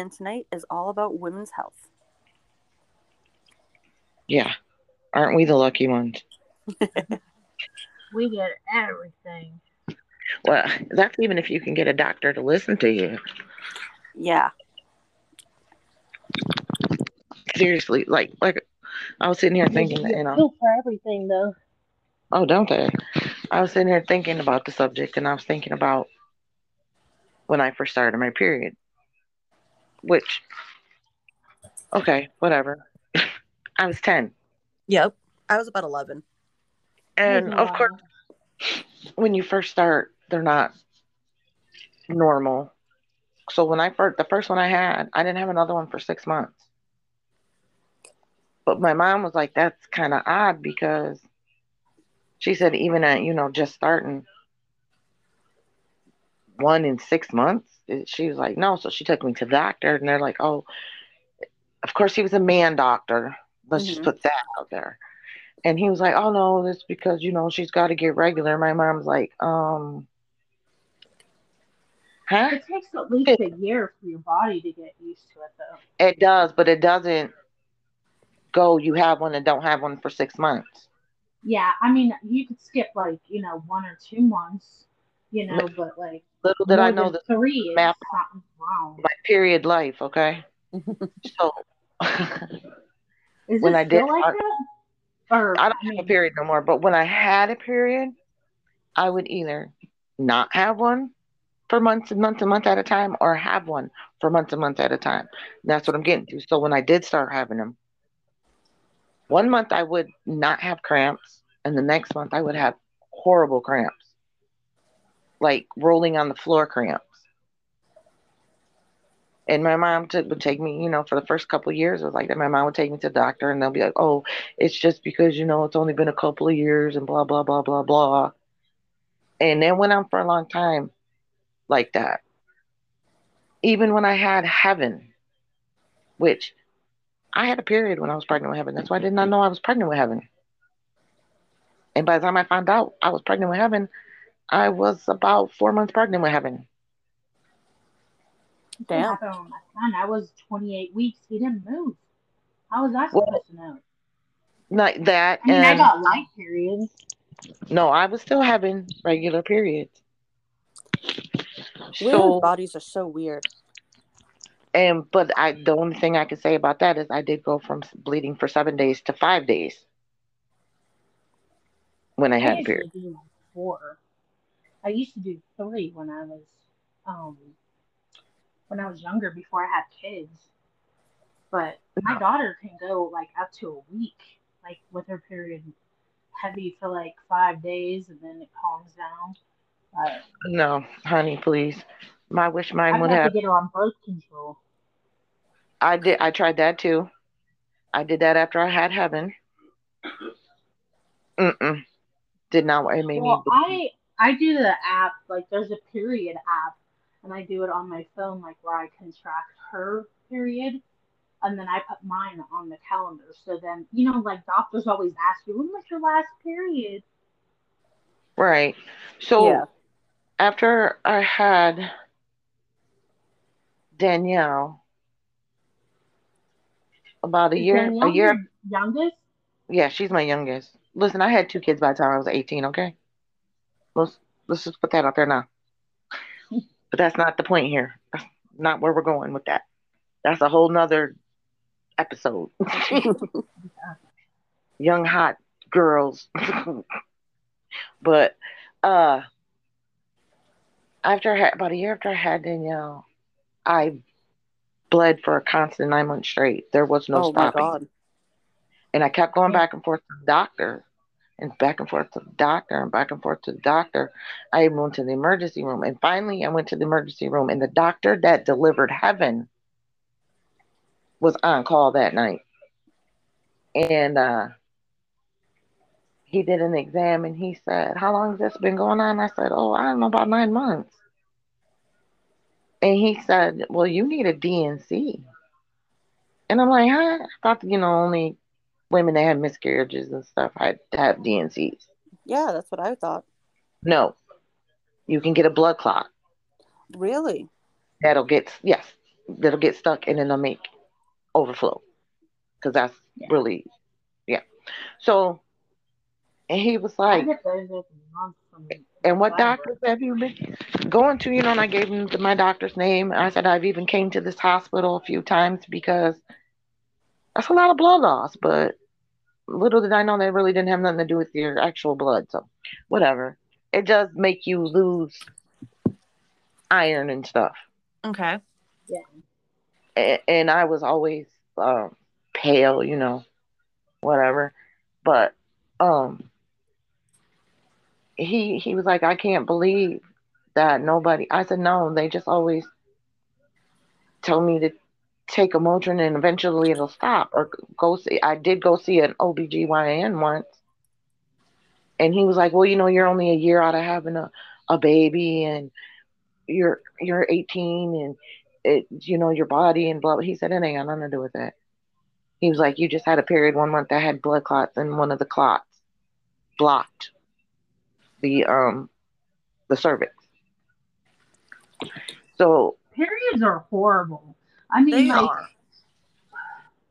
and tonight is all about women's health. Yeah. Aren't we the lucky ones? We get everything. Well, that's even if you can get a doctor to listen to you. Yeah. Seriously, like like I was sitting here thinking, you know, for everything though. oh, don't they? I was sitting here thinking about the subject, and I was thinking about when I first started my period, which, okay, whatever. I was ten, Yep. I was about 11. and Maybe of course, when you first start, they're not normal. So when I first, the first one I had, I didn't have another one for six months. But my mom was like, that's kind of odd because she said, even at, you know, just starting one in six months, she was like, no. So she took me to the doctor and they're like, oh, of course he was a man doctor. Let's just Mhm. put that out there. And he was like, oh no, that's because, you know, she's got to get regular. My mom's like, um, huh? It takes at least a year for your body to get used to it though. It does, but it doesn't go, you have one and don't have one for six months. Yeah, I mean you could skip like, you know, one or two months, you know, but like Little did I know that three math- my period life, okay? So Is when I did like start- that? Or I don't have a period no more, but when I had a period, I would either not have one for months and months and months at a time or have one for months and months at a time. And that's what I'm getting to. So when I did start having them, one month I would not have cramps, and the next month I would have horrible cramps, like rolling on the floor cramps. And my mom took, would take me, you know, for the first couple of years, it was like that. My mom would take me to the doctor, and they'll be like, "Oh, it's just because you know it's only been a couple of years, and blah blah blah blah blah." And then went on for a long time, like that. Even when I had heaven, which I had a period when I was pregnant with heaven. That's why I did not know I was pregnant with heaven. And by the time I found out I was pregnant with heaven, I was about four months pregnant with heaven. Damn. Oh Damn. my son. I was 28 weeks. He didn't move. How was I Well, supposed to know? Like that. I mean, I got light periods. no, I was still having regular periods. Women's So bodies are so weird. and but I the only thing I can say about that is I did go from bleeding for seven days to five days when I I had used period. to do like four. I used to do three when I was um when I was younger before I had kids. But my daughter can go like up to a week, like with her period heavy for like five days and then it calms down. But No, honey, please. My wish mine I've would got to get her on birth control. I did. I tried that too. I did that after I had heaven. Mm-mm. Did not. It made Well, me. I I do the app like there's a period app, and I do it on my phone like where I can track her period, and then I put mine on the calendar. So then you know like doctors always ask you when was your last period. Right. So Yeah. after I had Danielle, about a Is year, a year. youngest. Yeah, she's my youngest. Listen, I had two kids by the time I was 18, okay? Let's let's just put that out there now. But that's not the point here. That's not where we're going with that. That's a whole nother episode. Young hot girls. but uh after I had about a year after I had Danielle, I bled for a constant nine months straight. There was no oh my stopping. god. And I kept going back and forth to the doctor and back and forth to the doctor and back and forth to the doctor. I went to the emergency room. And finally, I went to the emergency room, and the doctor that delivered heaven was on call that night. And uh, he did an exam and he said, How long has this been going on? I said, Oh, I don't know, about nine months. And he said, Well, you need a D&C. And I'm like, Huh? I thought, you know, only women that had miscarriages and stuff had to have D&Cs. Yeah, that's what I thought. No, you can get a blood clot. Really? That'll get, yes, that'll get stuck and then they'll make overflow because that's Yeah. really yeah. So and he was like, get those every month from and what doctors have you been going to? You know, and I gave him my doctor's name. I said I've even came to this hospital a few times because that's a lot of blood loss. But little did I know that really didn't have nothing to do with your actual blood. So whatever. It does make you lose iron and stuff. Okay. A- and I was always um, pale, you know, whatever. But um, he he was like, I can't believe that nobody. I said, no, they just always tell me to take a Motrin and eventually it'll stop or go see. I did go see an OBGYN once. And he was like, well, you know, you're only a year out of having a, a baby and you're you're 18 and it you know your body and blah. He said it ain't got nothing to do with that. He was like, you just had a period one month that had blood clots and one of the clots blocked the um the cervix. So Periods are horrible. I mean, They like are.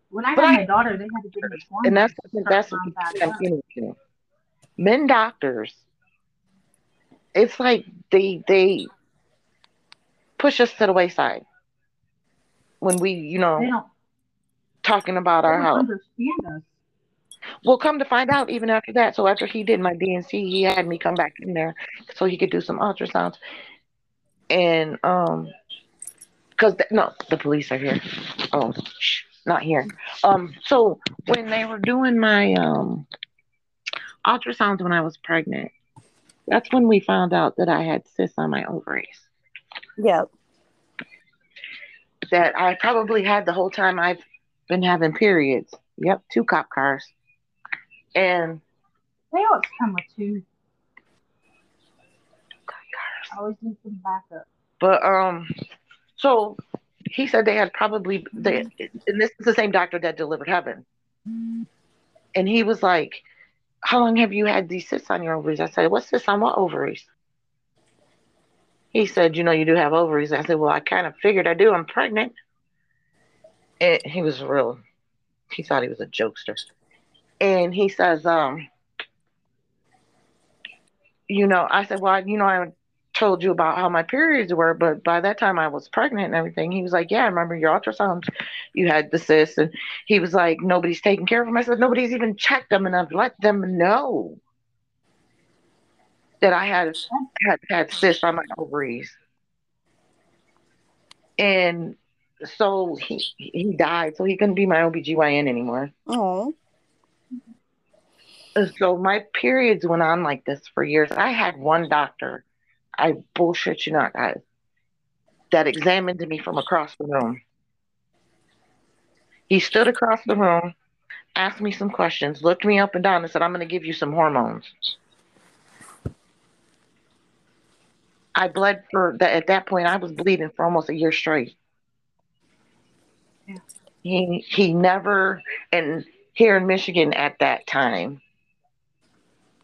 when I But had I- my daughter, they had to give me hormones. and that's that's what my I'm back up. getting to. Men doctors, it's like they they push us to the wayside when we, you know, talking about they our don't health. understand us. Well, come to find out, even after that. So after he did my D&C, he had me come back in there so he could do some ultrasounds. And um, cause the, no, the police are here. Oh, shh, not here. Um, so when they were doing my um ultrasounds when I was pregnant, that's when we found out that I had cysts on my ovaries. Yep. That I probably had the whole time I've been having periods. Yep, two cop cars. And They always come with two. cop cars. I always need some backup. But um, so he said they had probably they, and this is the same doctor that delivered heaven. And he was like, "How long have you had these cysts on your ovaries?" I said, "What's cysts on what ovaries?" He said, "You know, you do have ovaries." I said, "Well, I kind of figured I do. I'm pregnant." And he was real. He thought he was a jokester. And he says, um, you know, I said, well, you know, I told you about how my periods were, but by that time I was pregnant and everything. He was like, Yeah, I remember your ultrasound. You had the cyst. And he was like, Nobody's taking care of them. I said, Nobody's even checked them and I've let them know that I had had, had cysts on my ovaries. And so he he died, so he couldn't be my OBGYN anymore. Oh. So my periods went on like this for years. I had one doctor, I bullshit you not, guys, that examined me from across the room. He stood across the room, asked me some questions, looked me up and down, and said, I'm going to give you some hormones. I bled for that at that point. I was bleeding for almost a year straight. Yeah. He he never and here in Michigan at that time,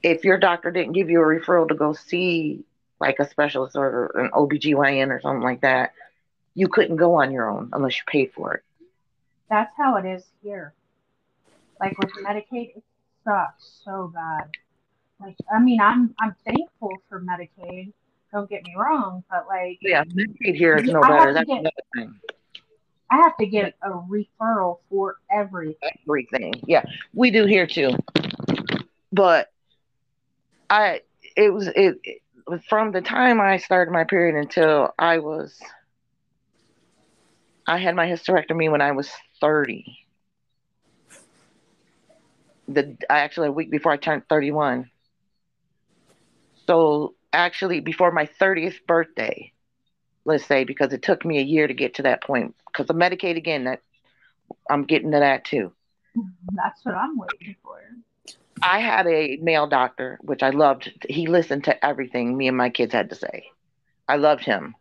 if your doctor didn't give you a referral to go see like a specialist or an OBGYN or something like that, you couldn't go on your own unless you paid for it. That's how it is here. Like with Medicaid, it sucks so bad. Like, I mean, I'm I'm thankful for Medicaid. Don't get me wrong, but like, Yeah, Medicaid here is no I better. That's get- another thing. I have to get a referral for everything. everything. Yeah, we do here too. But I, it was it, it from the time I started my period until I was, I had my hysterectomy when I was thirty. The actually a week before I turned thirty-one. So actually, before my thirtieth birthday, let's say, because it took me a year to get to that point. Because the Medicaid again, that I'm getting to that too. That's what I'm waiting for. I had a male doctor, which I loved. He listened to everything me and my kids had to say. I loved him.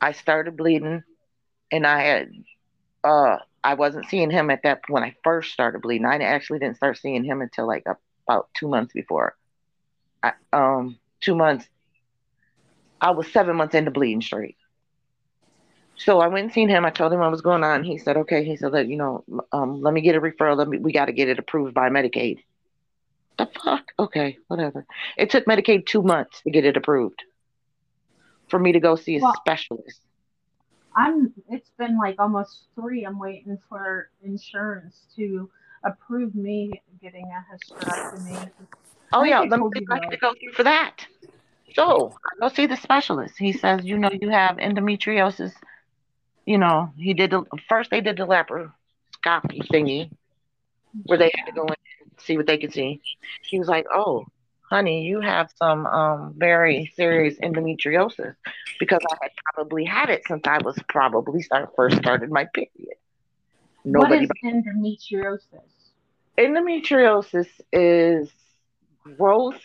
I started bleeding, and I had, uh, I wasn't seeing him at that when I first started bleeding. I actually didn't start seeing him until like about two months before. I, um, two months. I was seven months into bleeding straight. So I went and seen him. I told him what was going on. He said, okay. He said, that, you know, um, let me get a referral. Let me, we got to get it approved by Medicaid. The fuck? Okay, whatever. It took Medicaid two months to get it approved for me to go see a Well- specialist. I'm. It's been like almost three. I'm waiting for insurance to approve me getting a hysterectomy. Oh yeah, let me told see you if I go through for that. So I go see the specialist. He says, you know, you have endometriosis. You know, he did the first. They did the laparoscopy thingy where they had to go in see what they could see. She was like, oh, honey, you have some um, very serious endometriosis because I had probably had it since I was probably start first started my period. Nobody What is endometriosis? endometriosis is growth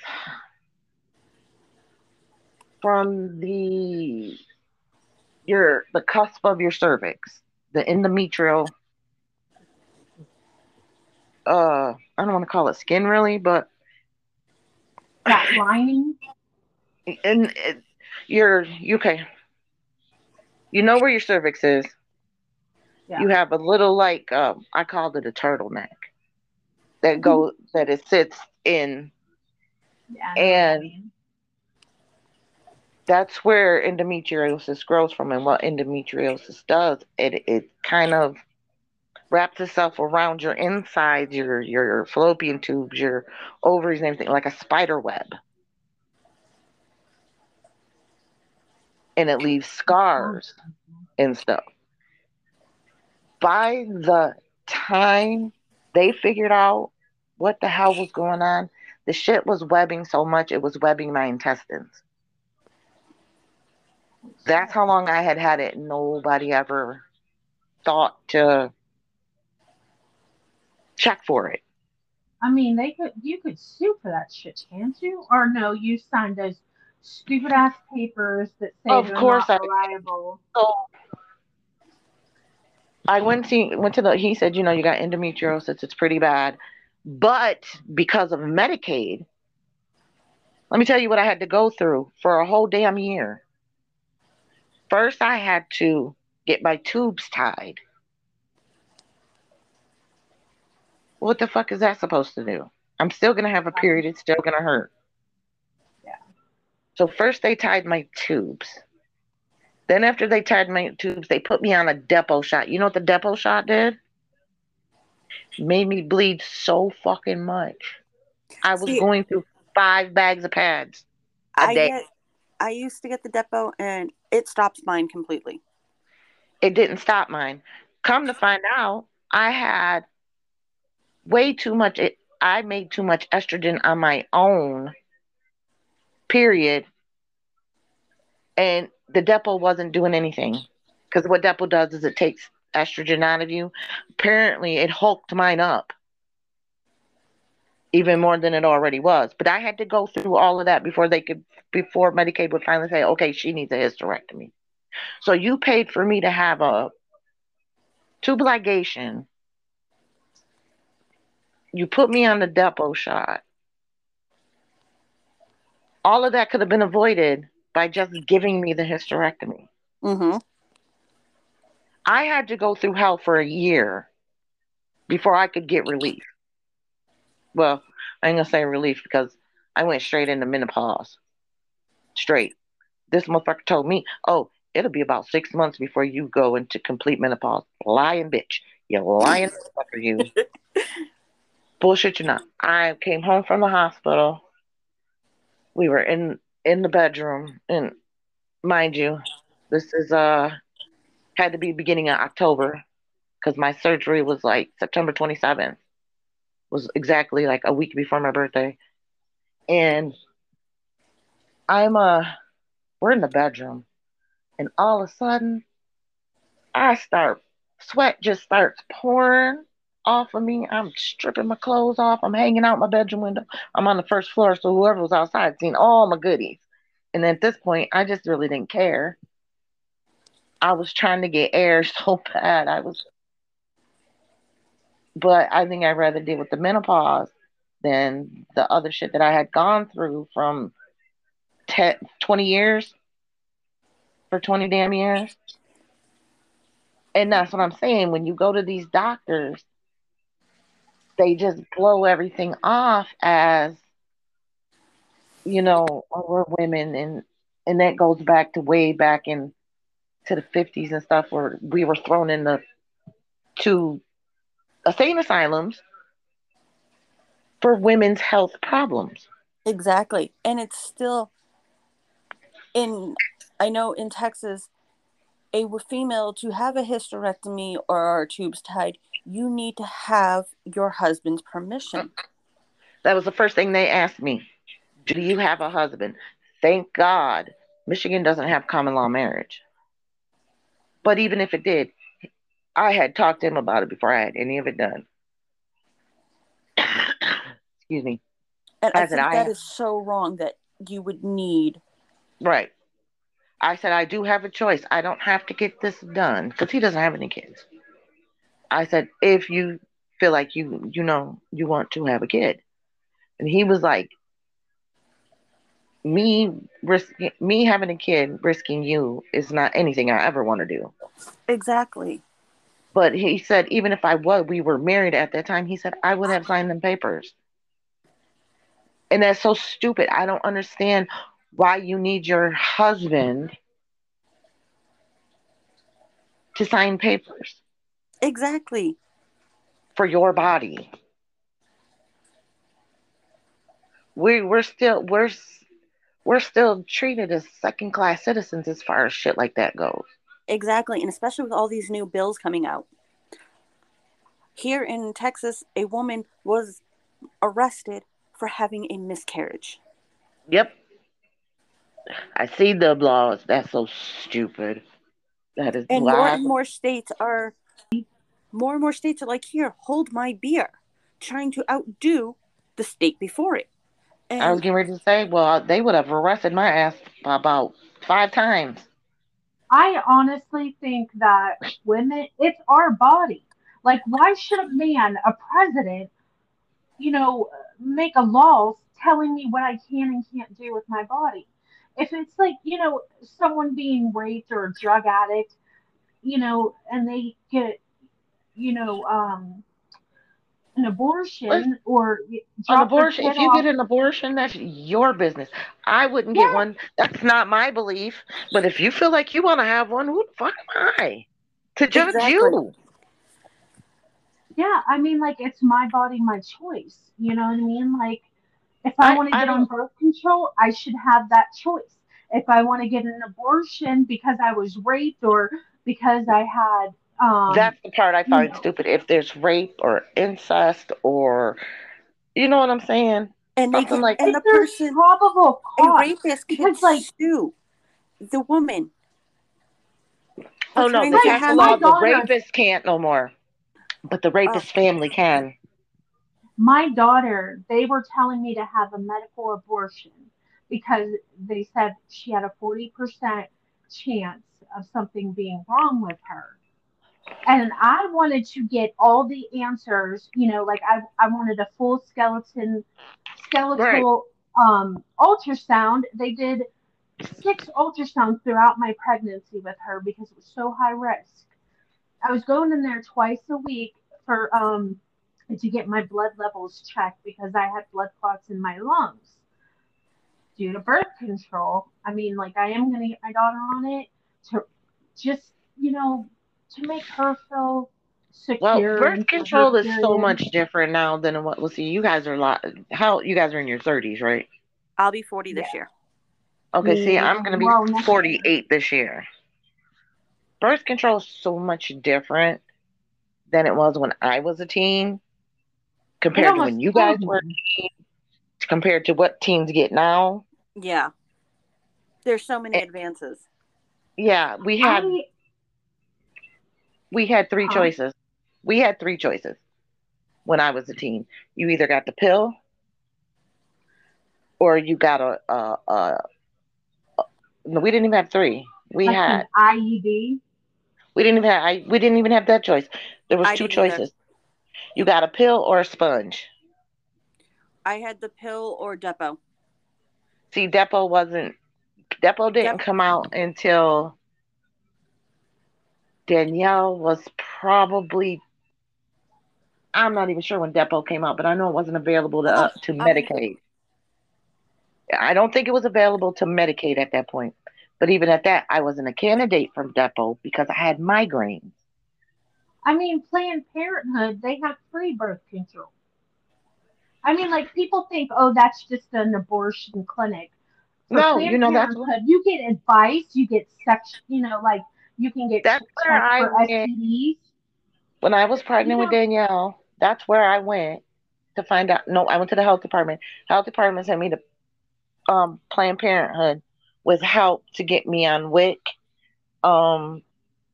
from the your the cusp of your cervix the endometrial uh i don't want to call it skin really but That lining? and it, your you okay. You know where your cervix is? Yeah. you have a little like um i called it a turtleneck that go that it sits in. Yeah, I know what And- that's where endometriosis grows from and what endometriosis does it it kind of wraps itself around your insides your your fallopian tubes your ovaries and everything like a spider web. And it leaves scars and stuff. By the time they figured out what the hell was going on the shit was webbing so much it was webbing my intestines. That's how long I had had it. Nobody ever thought to check for it. I mean, they could. You could sue for that shit, can't you? Or no, you signed those stupid ass papers that say Of course not I- reliable. So I went see went to the. He said, you know, you got endometriosis. It's pretty bad, but because of Medicaid, let me tell you what I had to go through for a whole damn year. First, I had to get my tubes tied. What the fuck is that supposed to do? I'm still gonna have a period. It's still gonna hurt. Yeah. So first they tied my tubes. Then after they tied my tubes, they put me on a Depo shot. You know what the Depo shot did? Made me bleed so fucking much. I was See- going through five bags of pads. a I day. get. I used to get the Depo, and it stops mine completely. It didn't stop mine. Come to find out, I had way too much. It, I made too much estrogen on my own. Period. And the Depo wasn't doing anything because what Depo does is it takes estrogen out of you. Apparently, it hulked mine up even more than it already was. But I had to go through all of that before they could, before Medicaid would finally say, okay, she needs a hysterectomy. So you paid for me to have a tube ligation. You put me on the Depo shot. All of that could have been avoided by just giving me the hysterectomy. Mm-hmm. I had to go through hell for a year before I could get relief. Well, I ain't gonna say relief because I went straight into menopause. Straight. This motherfucker told me, oh, it'll be about six months before you go into complete menopause. Lying bitch. You lying motherfucker, you. Bullshit you not. I came home from the hospital. We were in in the bedroom and mind you, this is uh had to be beginning of October because my surgery was like September 27th. Was exactly like a week before my birthday. And I'm uh we're in the bedroom and all of a sudden I start sweat just starts pouring off of me. I'm stripping my clothes off. I'm hanging out my bedroom window. I'm on the first floor, so whoever was outside seen all my goodies. And at this point, I just really didn't care. I was trying to get air so bad. I was, but I think I'd rather deal with the menopause than the other shit that I had gone through from 10, 20 years for 20 damn years. And that's what I'm saying. When you go to these doctors, they just blow everything off as, you know, we're women, and and that goes back to way back in to the 50s and stuff, where we were thrown in the to insane asylums for women's health problems. Exactly. And it's still in I know in Texas a female to have a hysterectomy or our tubes tied, you need to have your husband's permission. That was the first thing they asked me. Do you have a husband? Thank God Michigan doesn't have common law marriage. But even if it did, I had talked to him about it before I had any of it done. Excuse me. And I, I that I, is so wrong that you would need. Right. I said, I do have a choice. I don't have to get this done because he doesn't have any kids. I said, if you feel like you, you know, you want to have a kid. And he was like, me risk me having a kid risking you is not anything I ever want to do. Exactly. But he said even if I was we were married at that time, he said I would have signed them papers. And that's so stupid. I don't understand why you need your husband to sign papers. Exactly. For your body. We we're still we're we're still treated as second class citizens as far as shit like that goes. Exactly, and especially with all these new bills coming out. Here in Texas, a woman was arrested for having a miscarriage. Yep. I see the laws. That's so stupid. That is and more and more states are more and more states are like, here, hold my beer, trying to outdo the state before it. And I was getting ready to say, well, they would have arrested my ass about five times. I honestly think that women, it's our body. Like, why should a man, a president, you know, make a law telling me what I can and can't do with my body? If it's like, you know, someone being raped or a drug addict, you know, and they get, you know, um, an abortion or an abortion? if you off. get an abortion that's your business. I wouldn't yeah. get one. That's not my belief. But if you feel like you want to have one who the fuck am i? To judge exactly. you. Yeah i mean like it's my body my choice. You know what i mean? Like if i, I want to get on birth control i should have that choice. If i want to get an abortion because i was raped or because i had um, That's the part I find you know. stupid. If there's rape or incest or, you know what I'm saying? And they can, like and the person probable cause. a rapist can like, sue the woman. Oh no, the cancel law. The rapist can't no more, but the rapist oh. family can. My daughter, they were telling me to have a medical abortion because they said she had a forty percent chance of something being wrong with her and I wanted to get all the answers, you know, like I, I wanted a full skeleton, skeletal right. um, ultrasound. They did six ultrasounds throughout my pregnancy with her because it was so high risk. I was going in there twice a week for um, to get my blood levels checked because I had blood clots in my lungs due to birth control. I mean, like I am going to get my daughter on it to just, you know, to make her feel secure. Well, birth control is so much different now than what. Well, see, you guys are a lot. How you guys are in your thirties, right? I'll be forty this year. Okay, see, I'm gonna be well, 48 this year. Birth control is so much different than it was when I was a teen, compared to when you guys were teen, compared to what teens get now. Yeah, there's so many eh. advances. Yeah, we had. I, we had three uh-huh. choices. We had three choices when I was a teen. You either got the pill, or you got a. a, a, a no, we didn't even have three. We like had IUD. We didn't even have. I, we didn't even have that choice. There was I two choices. Either. You got a pill or a sponge. I had the pill or Depo. See, Depo wasn't. Depo didn't come out until Danielle was probably. I'm not even sure when Depo came out, but I know it wasn't available to uh, to Um, Medicaid. I don't think it was available to Medicaid at that point. But even at that, I wasn't a candidate from Depo because I had migraines. I mean, Planned Parenthood, they have free birth control. I mean, like people think, oh, that's just an abortion clinic. No, you know that's Parenthood, you get advice, you get sex, you know, like you can get That's where I went. STDs. when I was pregnant You with Danielle. That's where I went to find out. No, I went to the health department. Health department sent me to um, Planned Parenthood with help to get me on WIC. Um,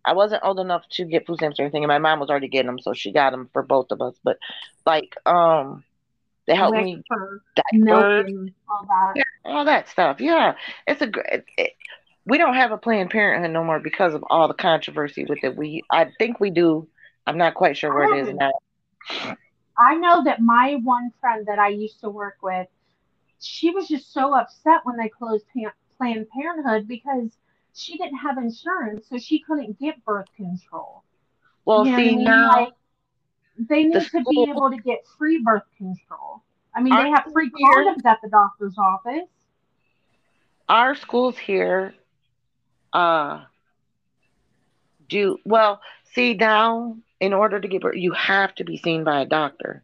I wasn't old enough to get food stamps or anything, and my mom was already getting them, so she got them for both of us. But like, um, they helped me for milk and all that. All that stuff. Yeah, it's a great. It, we don't have a Planned Parenthood no more because of all the controversy with it. We, I think we do. I'm not quite sure where it is now. I know that my one friend that I used to work with, she was just so upset when they closed Planned Parenthood because she didn't have insurance, so she couldn't get birth control. Well, You what I see mean? now. Like, they need to be able to get free birth control. I mean, they have free school condoms at the doctor's office. Our schools here uh do well see now in order to get birth you have to be seen by a doctor.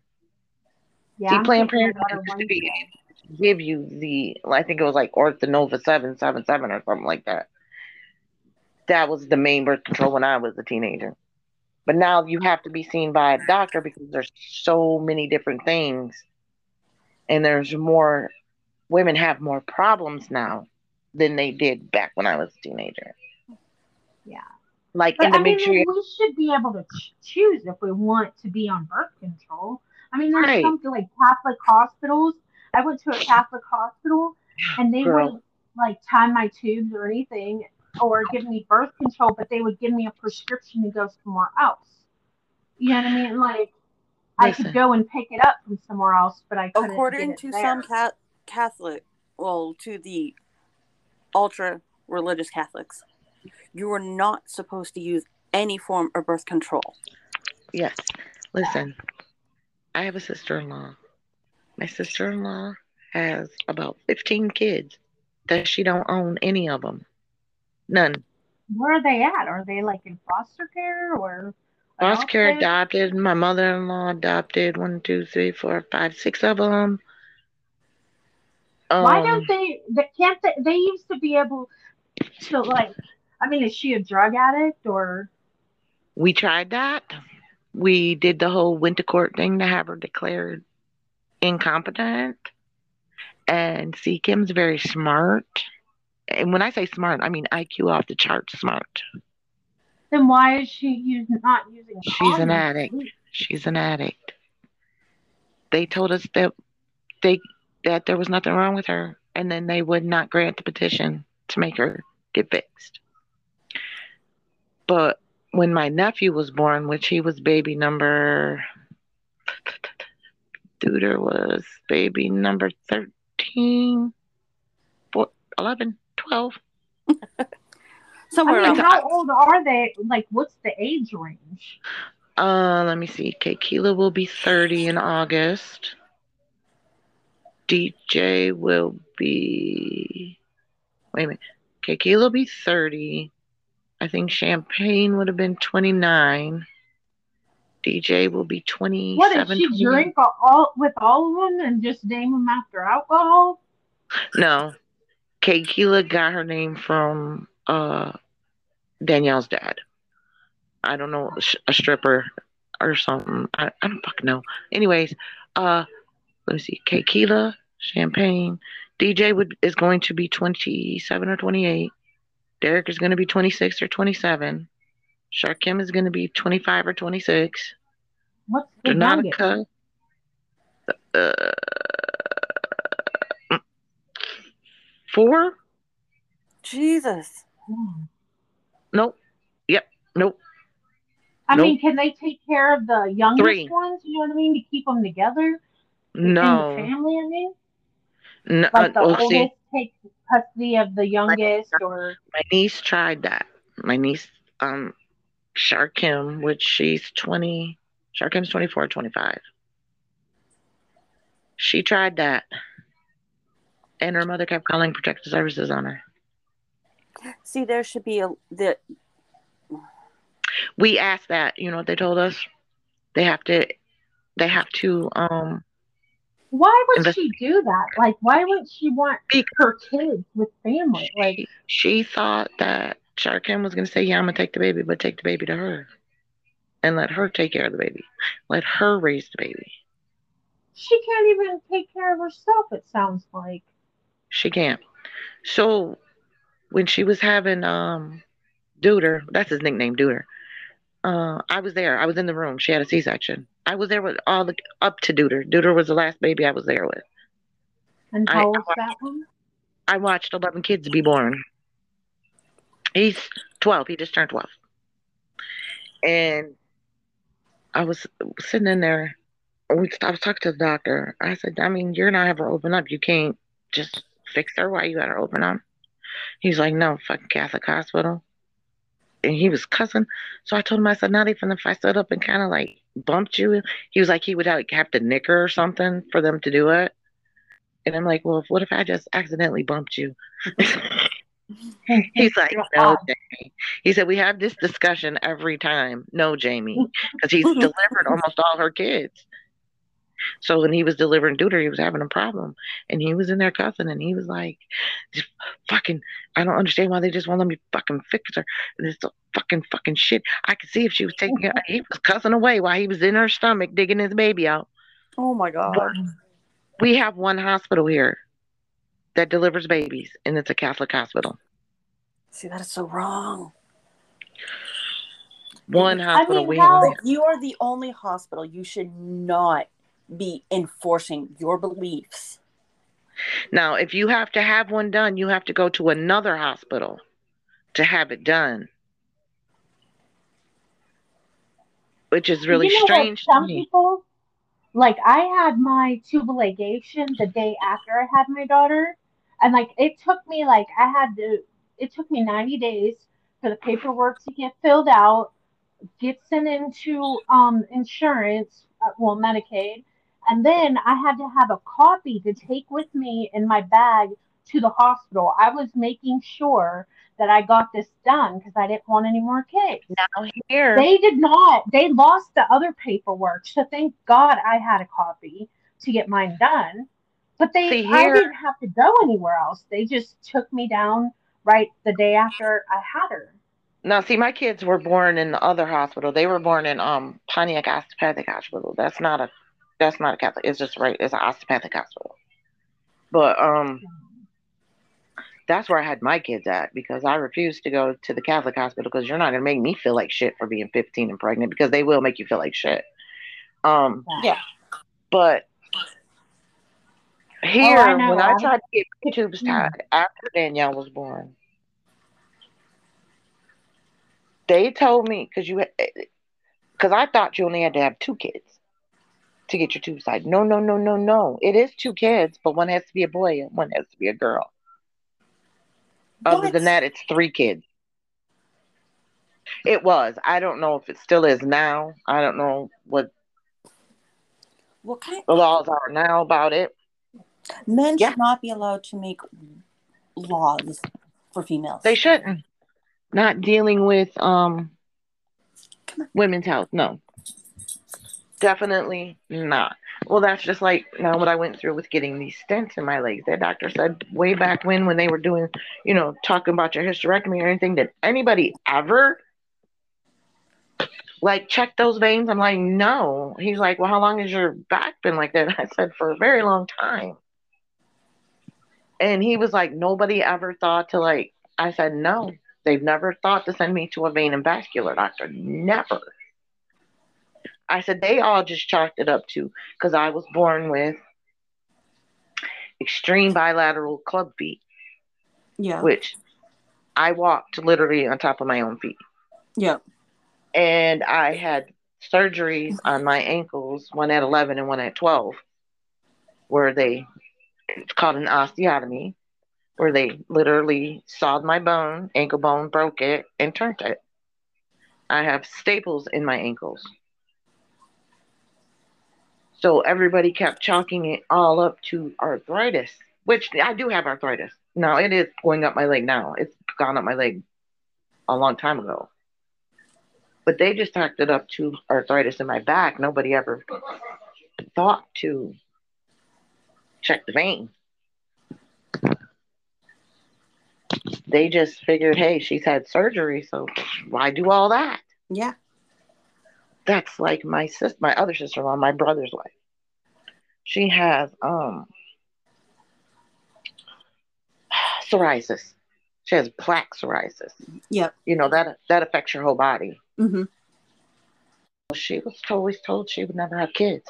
Yeah, see planned parenthood used to be Wednesday. able to give you the i think it was like Ortho-Novum 777 or something like that. That was the main birth control when i was a teenager. But now you have to be seen by a doctor because there's so many different things. And there's more women have more problems now than they did back when i was a teenager Yeah. like But and to I make mean, sure we should be able to choose if we want to be on birth control. I mean, there's Right. something like Catholic hospitals. I went to a Catholic hospital, and they Girl. wouldn't like tie my tubes or anything, or give me birth control, but they would give me a prescription to go somewhere else. You know what I mean? Like I could go and pick it up from somewhere else, but I couldn't According get it to there. some ca- Catholic, well, to the ultra religious Catholics, you are not supposed to use any form of birth control. Yes. Listen, I have a sister in law. My sister in law has about 15 kids that she don't own any of them. None. Where are they at? Are they like in foster care or Foster care adopted? adopted. My mother in law adopted one, two, three, four, five, six of them. Um, Why don't they? they can't they? They used to be able to like. I mean, is she a drug addict or? we tried that? We did the whole went to court thing to have her declared incompetent. And see, Kim's very smart. And when I say smart, I mean IQ off the chart smart. Then why is she use, not using? She's an addict. She's an addict. They told us that they that there was nothing wrong with her, and then they would not grant the petition to make her get fixed. But when my nephew was born, which he was baby number Duder was baby number 13, four- 11, 12. Somewhere I mean, around how old are they? Like, what's the age range? Uh, let me see. Keila will be 30 in August. DJ will be. Wait a minute. Keila will be 30. I think Champagne would have been 29. DJ will be 27. What did she 28. drink all with all of them and just name them after alcohol? No. Keila got her name from uh Danielle's dad. I don't know, a stripper or something. I, I don't fucking know. Anyways, uh, let me see. Keila, Champagne. DJ would is going to be 27 or 28. Derek is going to be 26 or 27. Sharkim is going to be 25 or 26. What's? Donatica. Uh, four? Jesus. Hmm. Nope. Yep. Nope. I Nope. mean, can they take care of the youngest Three. ones? You know what I mean? To keep them together in the No. family. I mean, No. like the uh, well, oldest see, takes custody of the youngest, or my niece tried that. My niece, um, Sharkim, which she's 20, Sharkim's 24, 25. She tried that. And her mother kept calling protective services on her. See, there should be a the We asked that, you know what they told us? They have to they have to um Why would Invest- she do that? Like, why would she want her kids with family? Like, she thought that Sharkim was gonna say, Yeah, I'm gonna take the baby, but take the baby to her. And let her take care of the baby. Let her raise the baby. she can't even take care of herself. It sounds like. She can't. So when she was having um Duder, that's his nickname, Duder. Uh, I was there. I was in the room. She had a C section. I was there with all the up to Duder. Duder was the last baby I was there with. And I- how old's that one? I watched eleven kids be born. He's twelve. He just turned twelve. And I was sitting in there. We, I was talking to the doctor. I said, I mean, you're not ever open up. You can't just fix her. Why you got her open up? He's like, no, fucking Catholic hospital. And he was cussing. So I told him, I said, not even if I stood up and kind of like bumped you. He was like, he would like, have to nick her or something for them to do it. And I'm like, well, what if I just accidentally bumped you? He's like, no. Jamie. He said, we have this discussion every time. No, Jamie. Because he's delivered almost all her kids. So when he was delivering Duder, he was having a problem. And he was in there cussing and he was like, "This fucking, I don't understand why they just won't let me fucking fix her. This fucking fucking shit. I could see if she was taking it. He was cussing away while he was in her stomach digging his baby out. oh my god. We have one hospital here that delivers babies, and it's a Catholic hospital. See, that is so wrong. One hospital I mean, we how- have. You are the only hospital. You should not be enforcing your beliefs. Now, if you have to have one done, you have to go to another hospital to have it done. Which is really you know strange What some me. people, like I had my tubal ligation the day after I had my daughter, and like it took me like I had to. It took me ninety days for the paperwork to get filled out, get sent into um insurance, uh, well Medicaid, and then I had to have a copy to take with me in my bag to the hospital. I was making sure that I got this done because I didn't want any more kids. Now here, They did not. They lost the other paperwork. So thank God I had a copy to get mine done. But they See, I didn't have to go anywhere else. They just took me down right the day after I had her. now see, my kids were born in the other hospital. They were born in um Pontiac Osteopathic Hospital. That's not a, that's not a Catholic. It's just right. It's an osteopathic hospital. But um, that's where I had my kids at because I refused to go to the Catholic hospital because you're not gonna make me feel like shit for being 15 and pregnant because they will make you feel like shit. Um, Yeah. but here, Oh, I when I I- tried to get my tubes Mm. tied after Danielle was born, they told me because you because I thought you only had to have two kids to get your tubes tied. No, no, no, no, no. It is two kids, but one has to be a boy and one has to be a girl. Other than that, it's three kids. It was. I don't know if it still is now. I don't know what What kind the laws are now about it. men Yeah. should not be allowed to make laws for females. They shouldn't. Not dealing with um women's health. No. Definitely not. Well, that's just like now what I went through with getting these stents in my legs. That doctor said way back when, when they were doing, you know, talking about your hysterectomy or anything, did anybody ever like check those veins? I'm like, no. He's like, well, how long has your back been like that? I said, for a very long time. And he was like, nobody ever thought to like, I said, no. They've never thought to send me to a vein and vascular doctor. Never. I said, they all just chalked it up to because I was born with extreme bilateral club feet, yeah. which I walked literally on top of my own feet. Yeah. And I had surgeries on my ankles, one at 11 and one at 12, where they, it's called an osteotomy, where they literally sawed my bone, ankle bone, broke it, and turned it. I have staples in my ankles. So everybody kept chalking it all up to arthritis, which I do have arthritis. Now it is going up my leg now. It's gone up my leg a long time ago. But they just tacked it up to arthritis in my back. Nobody ever thought to check the vein. They just figured, hey, she's had surgery, so why do all that? Yeah. That's like my sister, my other sister-in-law, my brother's wife. She has um psoriasis. She has plaque psoriasis. Yep. You know that that affects your whole body. Mm-hmm. She was always told she would never have kids.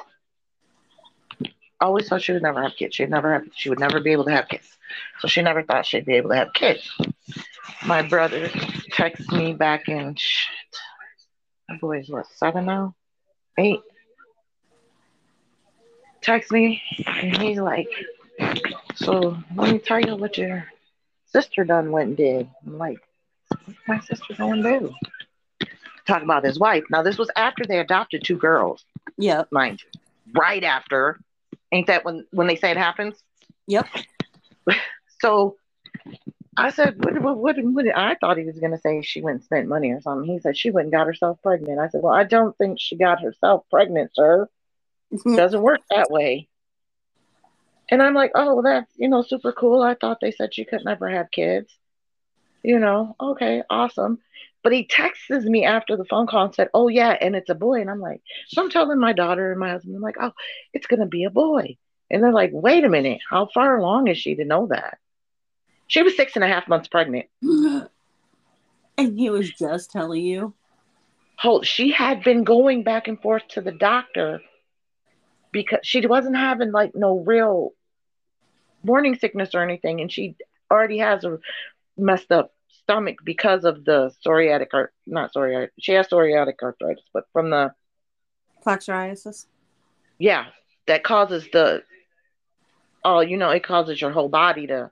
Always thought she would never have kids. She'd never have. She would never be able to have kids. So she never thought she'd be able to have kids. My brother texted me back in shit. My boy's what seven now, eight. Text me and he's like, "So let me tell you what your sister done went and did." I'm like, "What's my sister going to do?" Talk about his wife. Now this was after they adopted two girls, Yeah. mind you. Right after, ain't that when when they say it happens? Yep. So I said, what, what, what, what, I thought he was going to say she went and spent money or something. He said she went and got herself pregnant. I said, well, I don't think she got herself pregnant, sir. It doesn't work that way. And I'm like, oh, well, that's, you know, super cool. I thought they said she could never have kids. You know, okay, awesome. But he texts me after the phone call and said, oh, yeah, and it's a boy. And I'm like, so I'm telling my daughter and my husband, I'm like, oh, it's going to be a boy. And they're like, wait a minute, how far along is she to know that? She was six and a half months pregnant. and he was just telling you. Hold, she had been going back and forth to the doctor because she wasn't having like no real morning sickness or anything, and she already has a messed up stomach because of the psoriatic or not psoriatic. She has psoriatic arthritis, but from the Plaque psoriasis. yeah, that causes the oh, you know, it causes your whole body to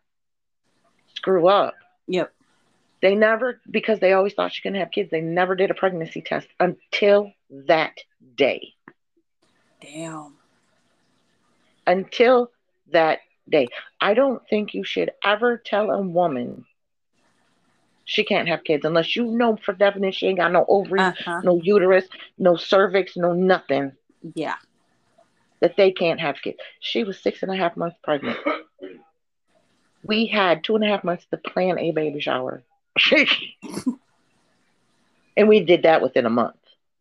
screw up. Yep. They never, because they always thought she couldn't have kids, they never did a pregnancy test until that day. Damn. Until that day. I don't think you should ever tell a woman she can't have kids unless you know for definite she ain't got no ovaries, Uh-huh. no uterus, no cervix, no nothing Yeah. that they can't have kids. She was six and a half months pregnant. We had two and a half months to plan a baby shower. and we did that within a month.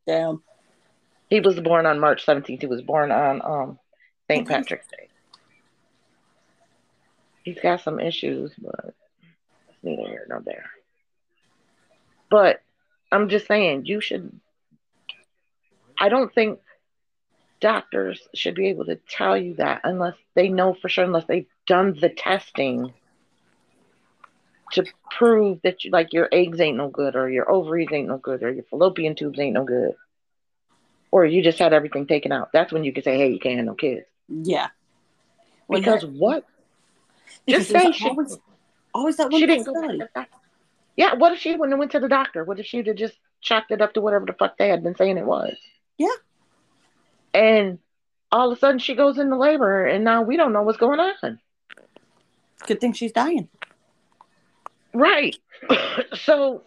Damn. He was born on March 17th. He was born on um St. Patrick's Day. He's got some issues, but it's neither here nor there. But I'm just saying, you should. I don't think doctors should be able to tell you that unless they know for sure, unless they've done the testing to prove that you, like your eggs ain't no good, or your ovaries ain't no good, or your fallopian tubes ain't no good, or you just had everything taken out. That's when you can say, "Hey, you can't have no kids." Yeah. When Because what? because just say she- always, always that one she didn't go back possibility. to the doctor. Yeah, what if she wouldn't have went to the doctor? What if she'd have just chalked it up to whatever the fuck they had been saying it was? Yeah. And all of a sudden she goes into labor and now we don't know what's going on. Good thing she's dying. Right. so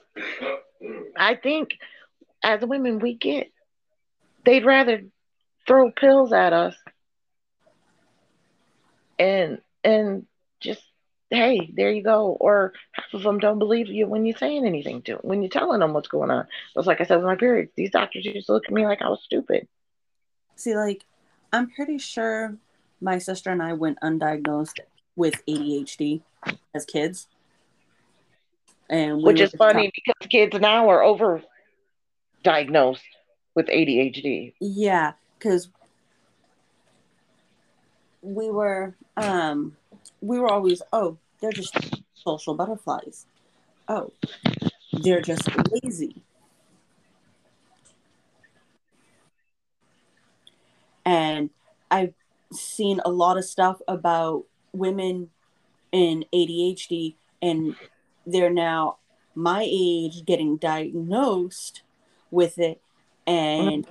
I think as women we get they'd rather throw pills at us and and just hey there you go or half of them don't believe you when you're saying anything to them when you're telling them what's going on it's like i said with my period these doctors used to look at me like i was stupid See, like, I'm pretty sure my sister and I went undiagnosed with ADHD as kids. And we which is funny because kids now are over diagnosed with adhd Yeah, because we were um we were always oh they're just social butterflies. Oh, they're just lazy. And I've seen a lot of stuff about women in ADHD and they're now my age getting diagnosed with it and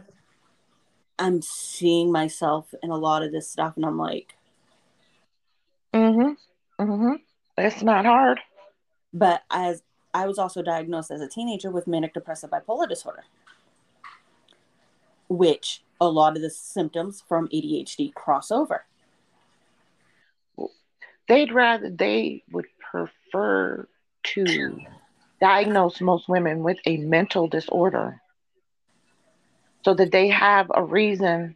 I'm seeing myself in a lot of this stuff and I'm like Mhm. Mhm. It's not hard. but as I was also diagnosed as a teenager with manic depressive bipolar disorder which a lot of the symptoms from ADHD cross over They'd rather they would prefer to diagnose most women with a mental disorder so that they have a reason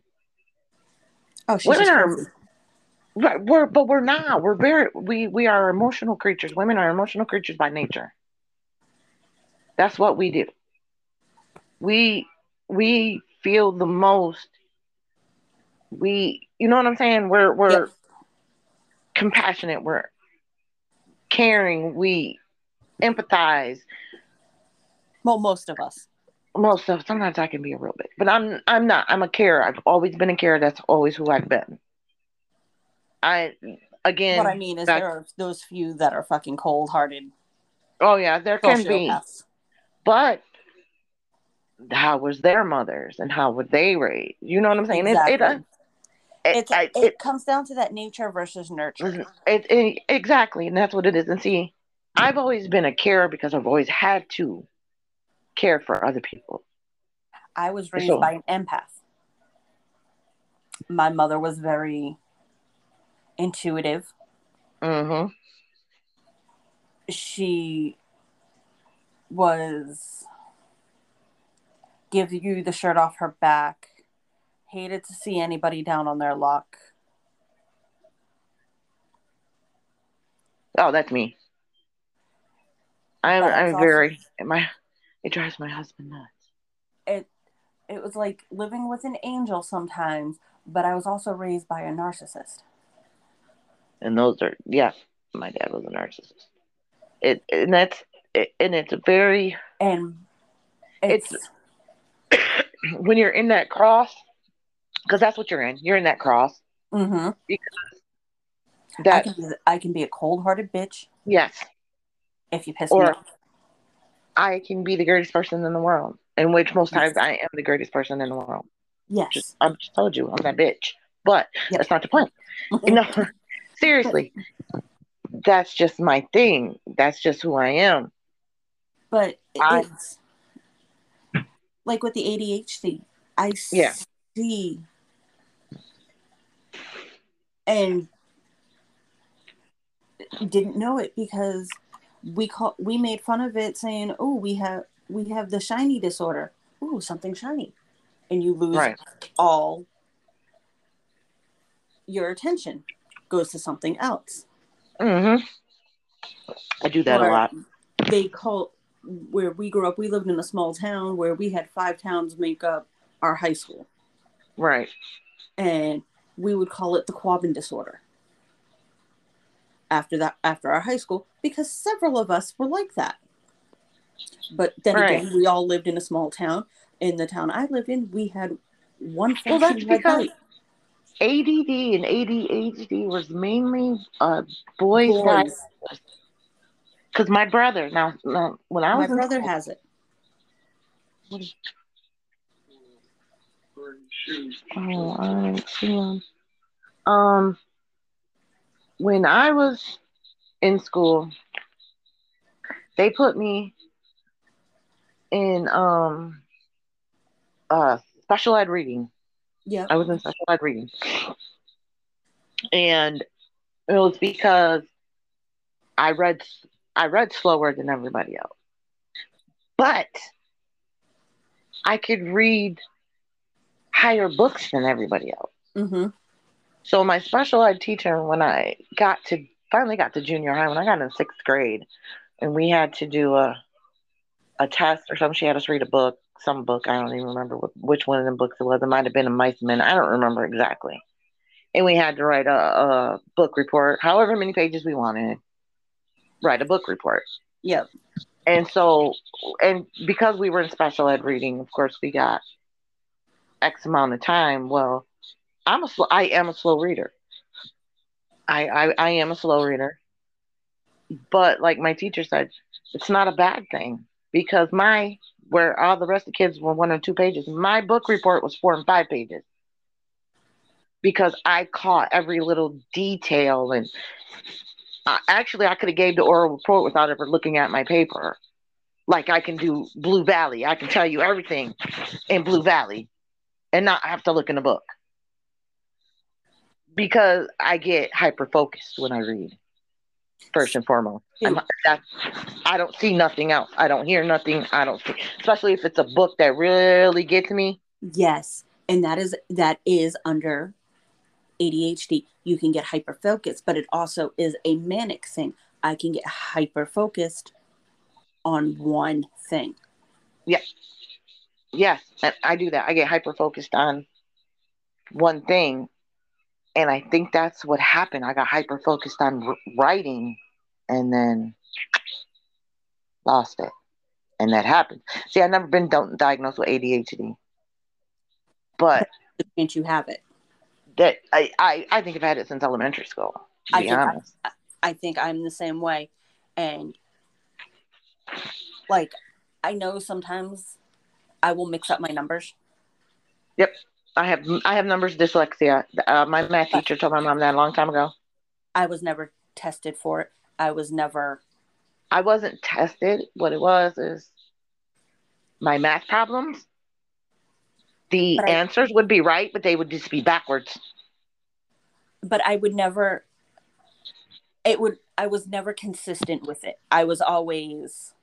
oh she's Women are-. Right, we're but we're not. We're very we we are emotional creatures. Women are emotional creatures by nature. That's what we do. We we feel the most. We you know what I'm saying? We're we're. Compassionate. We're caring. We empathize. well most of us Most of us. sometimes I can be a real bit, but I'm I'm not. I'm a carer. I've always been a carer. That's always who I've been. I again. what I mean is back- there are those few that are fucking cold hearted Oh yeah, there can be. but how was their mothers and how were they raised? You know what I'm saying? It, it, uh, Exactly. It, I- it, it, comes down to that nature versus nurture. it, it- exactly, and that's what it is. And see, I've always been a carer because I've always had to care for other people. I was raised So- by an empath. My mother was very intuitive. Mm-hmm. She was give you the shirt off her back. Hated to see anybody down on their luck. Oh, that's me. I'm, But I'm it's very my. It drives my husband nuts. It it was like living with an angel sometimes, but I was also raised by a narcissist. And those are yeah. My dad was a narcissist. It and that's it, and it's very And it's, It's- when you're in that cross because that's what you're in. You're in that cross. Mm-hmm. I That can be I can be a cold hearted bitch yes, if you piss me off. I can be the greatest person in the world, in which most times I am the greatest person in the world. Yes. Just I just told you I'm that bitch, but Yep. that's not the point. You know, seriously, that's just my thing. That's just who I am. but I- it's like with the ADHD, I Yeah. see and didn't know it because we call we made fun of it saying, "Oh, we have we have the shiny disorder. Ooh, something shiny," and you lose Right. all your attention goes to something else. Mm-hmm. I do that a lot. They call where we grew up. We lived in a small town where we had five towns make up our high school, Right. and we would call it the Quabbin disorder. After that, after our high school, because several of us were like that. But then Right. again, we all lived in a small town. In the town I lived in, we had one Well, that's because. ADD and ADHD was mainly uh boys, Boys. because my brother now, now when I My was in brother school- has it. Oh, I see him. Um, when I was in school, they put me in um uh special ed reading. Yeah. I was in special ed reading, and it was because I read I read slower than everybody else, but I could read higher books than everybody else. Mm-hmm. So my special ed teacher, when I got to finally got to junior high, when I got in sixth grade, and we had to do a a test or something, she had us read a book, some book. I don't even remember what, which one of the books it was. It might have been a Mice Men. I don't remember exactly. And we had to write a, a book report, however many pages we wanted. Write a book report. Yep. And so, and because we were in special ed reading, of course, we got X amount of time. Well, I'm a slow, I am a slow reader. I, I I am a slow reader. But like my teacher said, it's not a bad thing because my where all the rest of the kids were one or two pages. My book report was four and five pages because I caught every little detail and uh, actually I could have gave the oral report without ever looking at my paper. Like I can do Blue Valley. I can tell you everything in Blue Valley and not have to look in a book. Because I get hyper focused when I read. First and foremost. I don't see nothing else. I don't hear nothing. I don't see especially if it's a book that really gets me. Yes. And that is that is under ADHD. You can get hyper focused, but it also is a manic thing. I can get hyper focused on one thing. Yeah. Yes, I do that. I get hyper focused on one thing. And I think that's what happened. I got hyper focused on writing and then lost it. And that happened. See, I've never been diagnosed with ADHD. But can't you have it? That I, I, I think I've had it since elementary school. I think honest. I, I think I'm the same way. And like I know sometimes I will mix up my numbers. Yep. I have I have numbers dyslexia. Uh, my math teacher told my mom that a long time ago. I was never tested for it. I was never. I wasn't tested. What it was is my math problems. The I, answers would be right, but they would just be backwards. But I would never. It would. I was never consistent with it. I was always.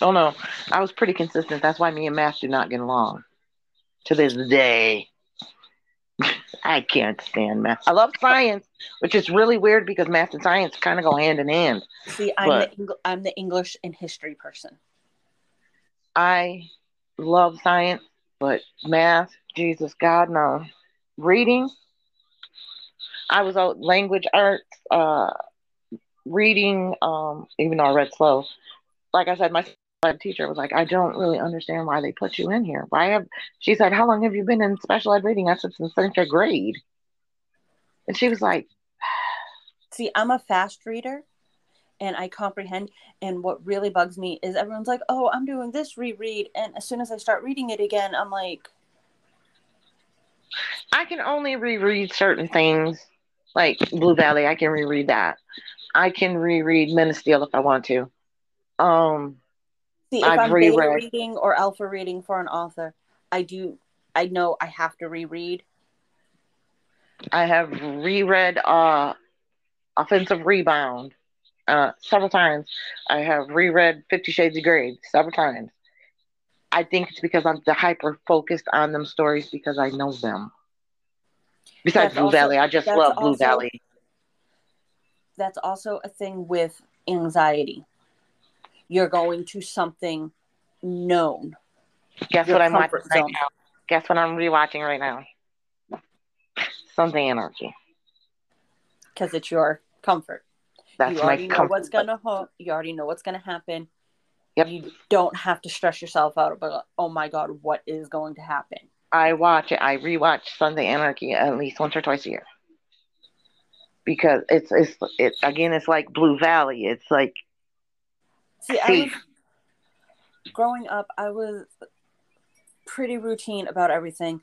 Oh no, I was pretty consistent. That's why me and math do not get along to this day. I can't stand math. I love science, which is really weird because math and science kind of go hand in hand. See, I'm but the I'm the English and history person. I love science, but math, Jesus God, no. Reading, I was out language arts, uh, reading, um, even though I read slow. Like I said, my teacher was like, I don't really understand why they put you in here. Why have she said, How long have you been in special ed reading? I said, since third grade. And she was like, See, I'm a fast reader and I comprehend. And what really bugs me is everyone's like, Oh, I'm doing this reread. And as soon as I start reading it again, I'm like I can only reread certain things. Like Blue Valley, I can reread that. I can reread Men of Steel if I want to. Um See, if I'm reread. beta reading or alpha reading for an author, I do. I know I have to reread. I have reread uh, Offensive Rebound uh, several times. I have reread Fifty Shades of Grey several times. I think it's because I'm hyper focused on them stories because I know them. Besides that's Blue also, Valley, I just love Blue also, Valley. That's also a thing with anxiety you're going to something known. Guess what I'm watching right now? Guess what I'm rewatching right now? Sons of Anarchy. Because it's your comfort. That's you already know what's gonna ho- you already know what's gonna happen. Yep. You don't have to stress yourself out about oh my god, what is going to happen. I watch it. I rewatch Sons of Anarchy at least once or twice a year because it's it's it again. It's like Blue Valley. It's like See, I was growing up, I was pretty routine about everything.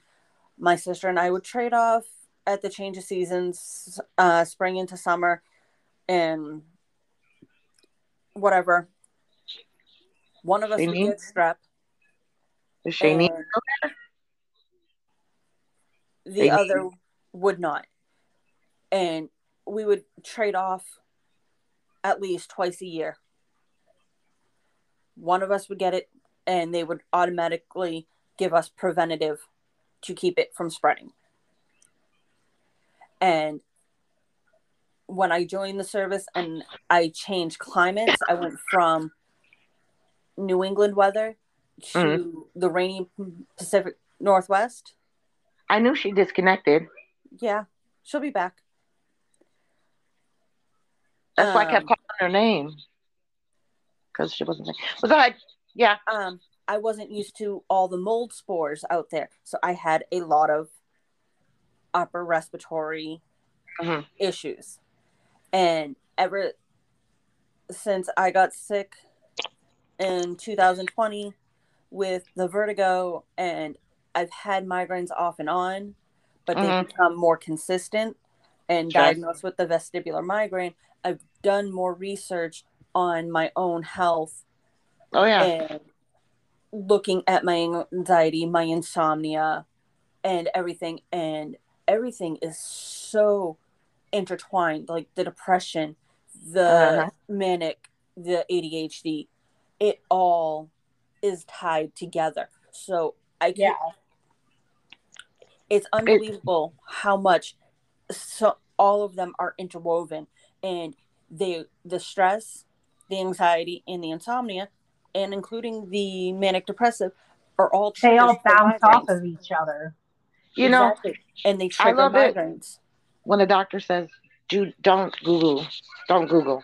My sister and I would trade off at the change of seasons, uh, spring into summer, and whatever. One of us would get strep. Is Shani The other would not. And we would trade off at least twice a year one of us would get it and they would automatically give us preventative to keep it from spreading. And when I joined the service and I changed climates, I went from New England weather to mm-hmm. the rainy Pacific Northwest. I knew she disconnected. Yeah, she'll be back. That's um, why I kept um, calling her name because she wasn't. But go ahead. Yeah. Um, I wasn't used to all the mold spores out there, so I had a lot of upper respiratory mm-hmm. issues, and ever since I got sick in 2020, with the vertigo and I've had migraines off and on, but they've Mhm. become more consistent and Sure. diagnosed with the vestibular migraine. I've done more research on my own health Oh yeah. and looking at my anxiety, my insomnia, and everything. And everything is so intertwined like the depression, the Uh-huh. manic, the ADHD. It all is tied together. So I can, Yeah. it's unbelievable how much so all of them are interwoven and they the stress the anxiety and the insomnia and including the manic depressive are all They all bounce off of each other. You know, and they I trigger love it. migraines when a doctor says, "Do don't Google, don't Google,"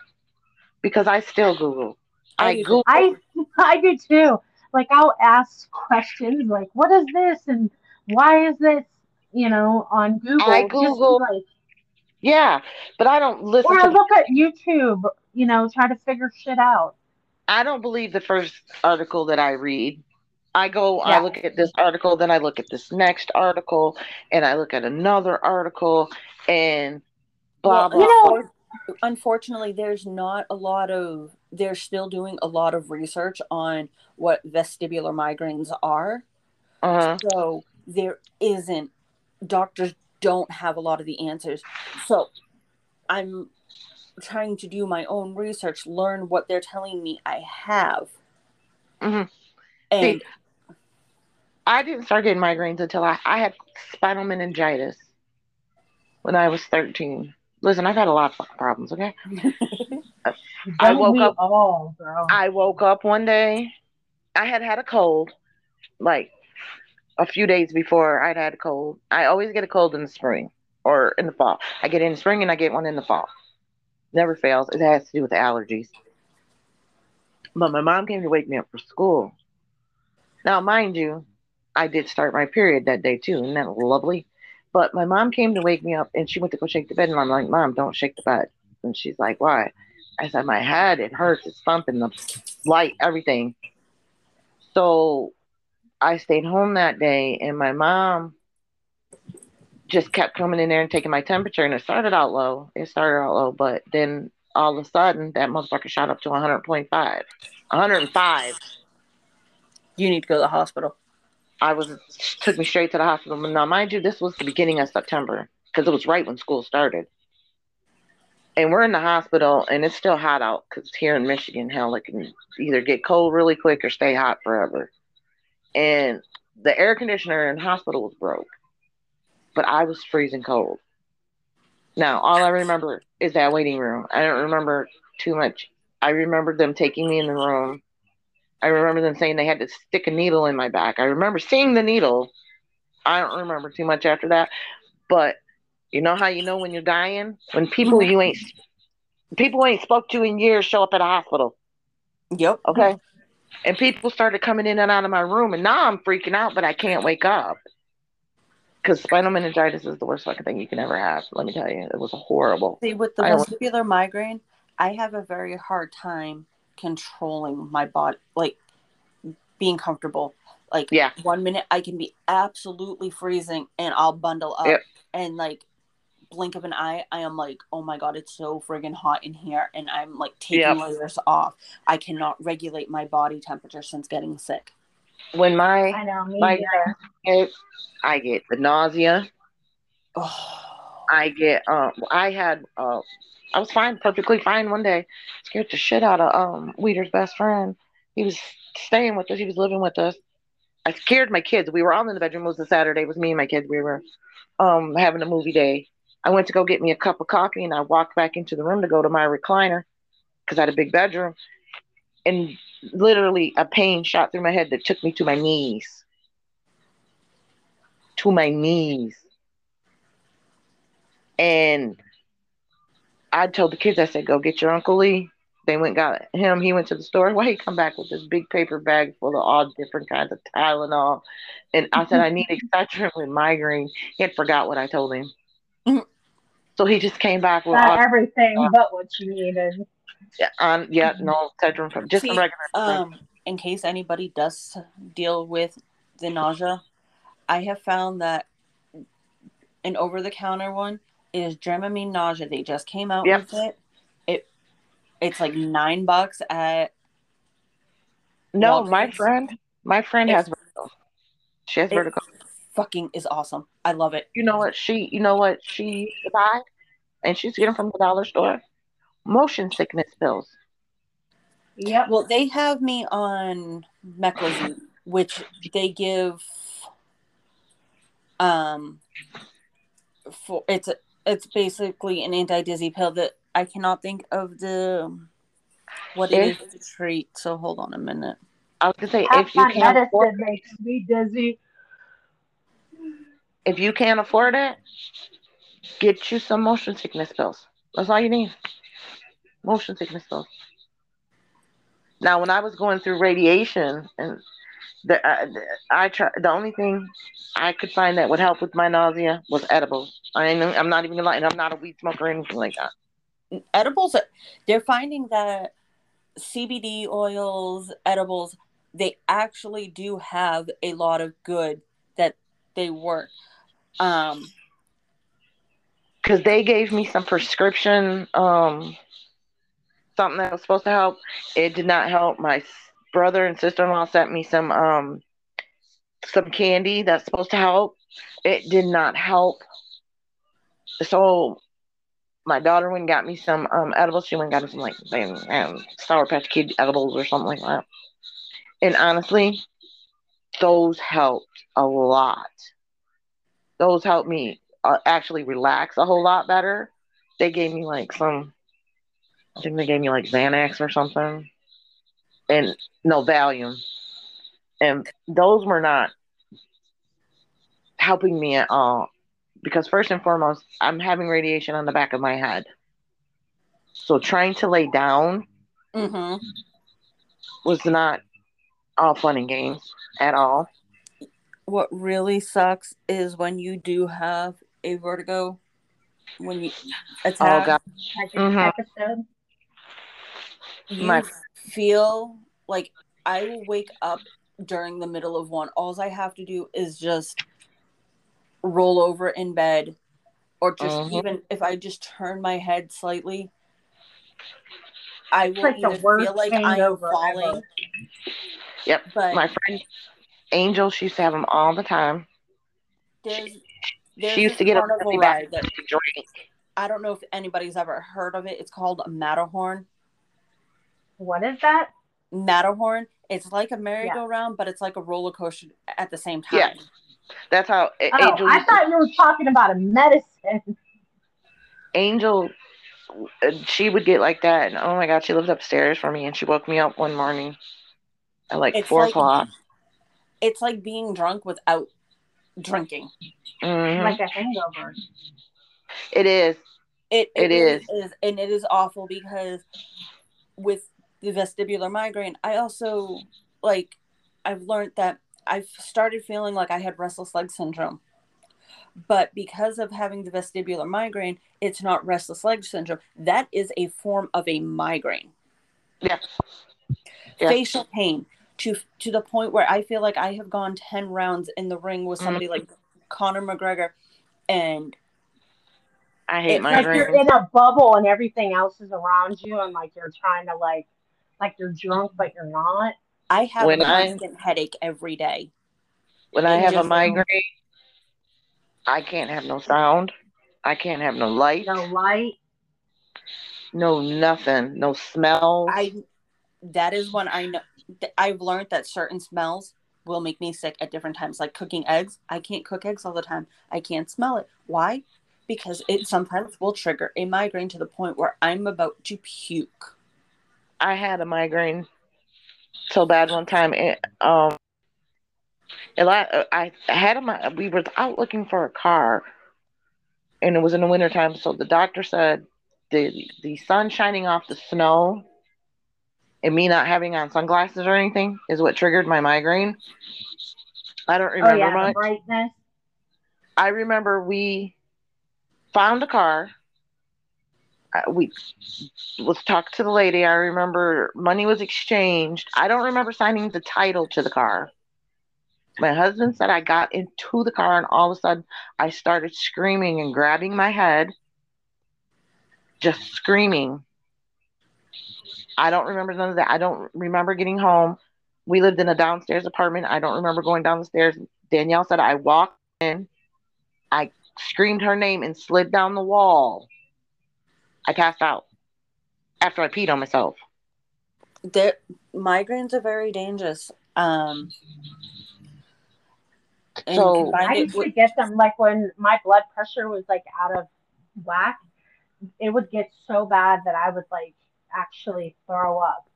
because I still Google. I I. Google. I I do too. Like I'll ask questions like, "What is this?" and "Why is this?" You know, on Google. I Google like, Yeah, but I don't listen or I to. look at YouTube. You know, try to figure shit out. I don't believe the first article that I read. I go, I look at this article, then I look at this next article, and I look at another article, and blah Well, blah. You know- unfor- unfortunately there's not a lot of they're still doing a lot of research on what vestibular migraines are uh-huh. so there isn't doctors don't have a lot of the answers so i'm trying to do my own research learn what they're telling me i have Mhm. and I didn't start getting migraines until I, I had spinal meningitis when I was 13. Listen, I've had a lot of problems, okay? I woke up- all, bro? I woke up one day. I had had a cold, like a few days before I'd had a cold. I always get a cold in the spring or in the fall. I get it in the spring and I get one in the fall. Never fails. It has to do with allergies. But my mom came to wake me up for school. Now, mind you, I did start my period that day too. Isn't that lovely? But my mom came to wake me up and she went to go shake the bed. And I'm like, Mom, don't shake the bed. And she's like, Why? I said, My head, it hurts. It's thumping, the light, everything. So I stayed home that day and my mom just kept coming in there and taking my temperature. And it started out low. It started out low. But then all of a sudden, that motherfucker shot up to 100.5, 105. you need to go to the hospital I was took me straight to the hospital. Now, mind you, this was the beginning of September because it was right when school started. And we're in the hospital, and it's still hot out because here in Michigan, hell, it can either get cold really quick or stay hot forever. And the air conditioner in the hospital was broke, but I was freezing cold. Now, all I remember is that waiting room. I don't remember too much. I remember them taking me in the room. I remember them saying they had to stick a needle in my back. I remember seeing the needle. I don't remember too much after that. But you know how you know when you're dying? When people mm-hmm. you ain't people ain't spoke to in years show up at a hospital. yep Okay. And people started coming in and out of my room, and now I'm freaking out, but I can't wake up. Because spinal meningitis is the worst fucking thing you can ever have. Let me tell you, it was horrible. See, with the vestibular migraine, I have a very hard time controlling my body, like being comfortable. Like, Yeah. one minute I can be absolutely freezing and I'll bundle up, Yep. and like blink of an eye, I am like, oh my god, it's so friggin' hot in here, and I'm like taking Yep. layers off. I cannot regulate my body temperature since getting sick. When my I know, me my. I get the nausea. Oh, I get um I had uh I was fine, perfectly fine one day. Scared the shit out of um Weeder's best friend. He was staying with us, he was living with us. I scared my kids. We were all in the bedroom. It was a Saturday. It was me and my kids. We were um having a movie day. I went to go get me a cup of coffee and I walked back into the room to go to my recliner because I had a big bedroom. And literally a pain shot through my head that took me to my knees. To my knees. And I told the kids, I said, go get your Uncle Lee. They went got him. He went to the store. Why he come back with this big paper bag full of all different kinds of Tylenol? And I said, I need Excedrin with migraine. He had forgot what I told him. Mhm. So he just came back with all, everything but what you needed. Yeah, um, yeah, no Excedrin from just See, regular. um, in case anybody does deal with the nausea, I have found that an over the counter one is Dramamine nausea. They just came out Yep. with it. It it's like nine bucks at No, Walgreens. my friend, my friend has vertigo. She has vertigo. fucking is awesome. I love it. You know what she? You know what she used to buy, and she's getting from the dollar store. Motion sickness pills. Yeah. Well, they have me on Meclizine, which they give um for it's a, it's basically an anti dizzy pill that I cannot think of the what it If- is to treat. So hold on a minute. I was gonna say Half if you can't afford, medicine makes me dizzy. if you can't afford it, get you some motion sickness pills. That's all you need. Motion sickness pills. Now, when I was going through radiation, and the, uh, I try, the only thing I could find that would help with my nausea was edibles. I I'm not even and I'm not a weed smoker or anything like that. Edibles are- they're finding that CBD oils, edibles, they actually do have a lot of good that they work. Um because they gave me some prescription um something that was supposed to help. It did not help. My brother and sister-in-law sent me some um some candy that's supposed to help. It did not help. So my daughter went and got me some um edibles. She went and got me some like um, sour patch kid edibles or something like that. And honestly those helped a lot. Those helped me uh, actually relax a whole lot better. They gave me like some, I think they gave me like Xanax or something, and no Valium, and those were not helping me at all. Because first and foremost, I'm having radiation on the back of my head, so trying to lay down mm-hmm. was not all fun and games at all. what really sucks is when you do have a vertigo when you Oh attack God, Like this Mhm. episode. You My- feel like i will wake up during the middle of one all i have to do is just roll over in bed or just Mhm. even if i just turn my head slightly i will like either feel like i am falling ever. Yep. but my friend Angel, she used to have them all the time. there's there's she used to get a carnival really ride bad that drink. i don't know if anybody's ever heard of it it's called Matterhorn What is that? Matterhorn. It's like a merry-go-round, but it's like a roller coaster at the same time. Yeah. That's how A- Oh, Angel. I thought you were talking about a medicine. Angel, uh, she would get like that, and oh my god, she lived upstairs for me, and she woke me up one morning at like It's four like- o'clock. It's like being drunk without drinking. Mhm. Like a hangover. it is. It It really is. is, and it is awful because with the vestibular migraine, I also like I've learned that I've started feeling like I had restless leg syndrome. But because of having the vestibular migraine, it's not restless leg syndrome. That is a form of a migraine. Yeah. Yeah. facial pain to to the point where I feel like I have gone 10 rounds in the ring with somebody Mm-hmm. like Conor McGregor and I hate It's Like migraines. you're in a bubble and everything else is around you, and like you're trying to like, like you're drunk but you're not. I have When a I- constant headache every day. when I have a just- migraine, I can't have no sound. I can't have no light. No light. No nothing. No smell. I that is when I know I've learned that certain smells will make me sick at different times like cooking eggs. I can't cook eggs all the time. I can't smell it. Why? Because it sometimes will trigger a migraine to the point where I'm about to puke. I had a migraine so bad one time. And, um, I I had a migraine. we were out looking for a car, and it was in the wintertime. So the doctor said the the sun shining off the snow and me not having on sunglasses or anything is what triggered my migraine. I don't Oh remember yeah, much. brightness. I remember we found a car Uh, we let's talk to the lady. I remember money was exchanged. I don't remember signing the title to the car. My husband said I got into the car and all of a sudden I started screaming and grabbing my head, just screaming. I don't remember none of that. I don't remember getting home. We lived in a downstairs apartment. I don't remember going down the stairs. Danielle said I walked in, I screamed her name and slid down the wall. I passed out after I peed on myself. They're, migraines are very dangerous. Um, So- I used to with- get them like when my blood pressure was like out of whack. It would get so bad that I would like actually throw up,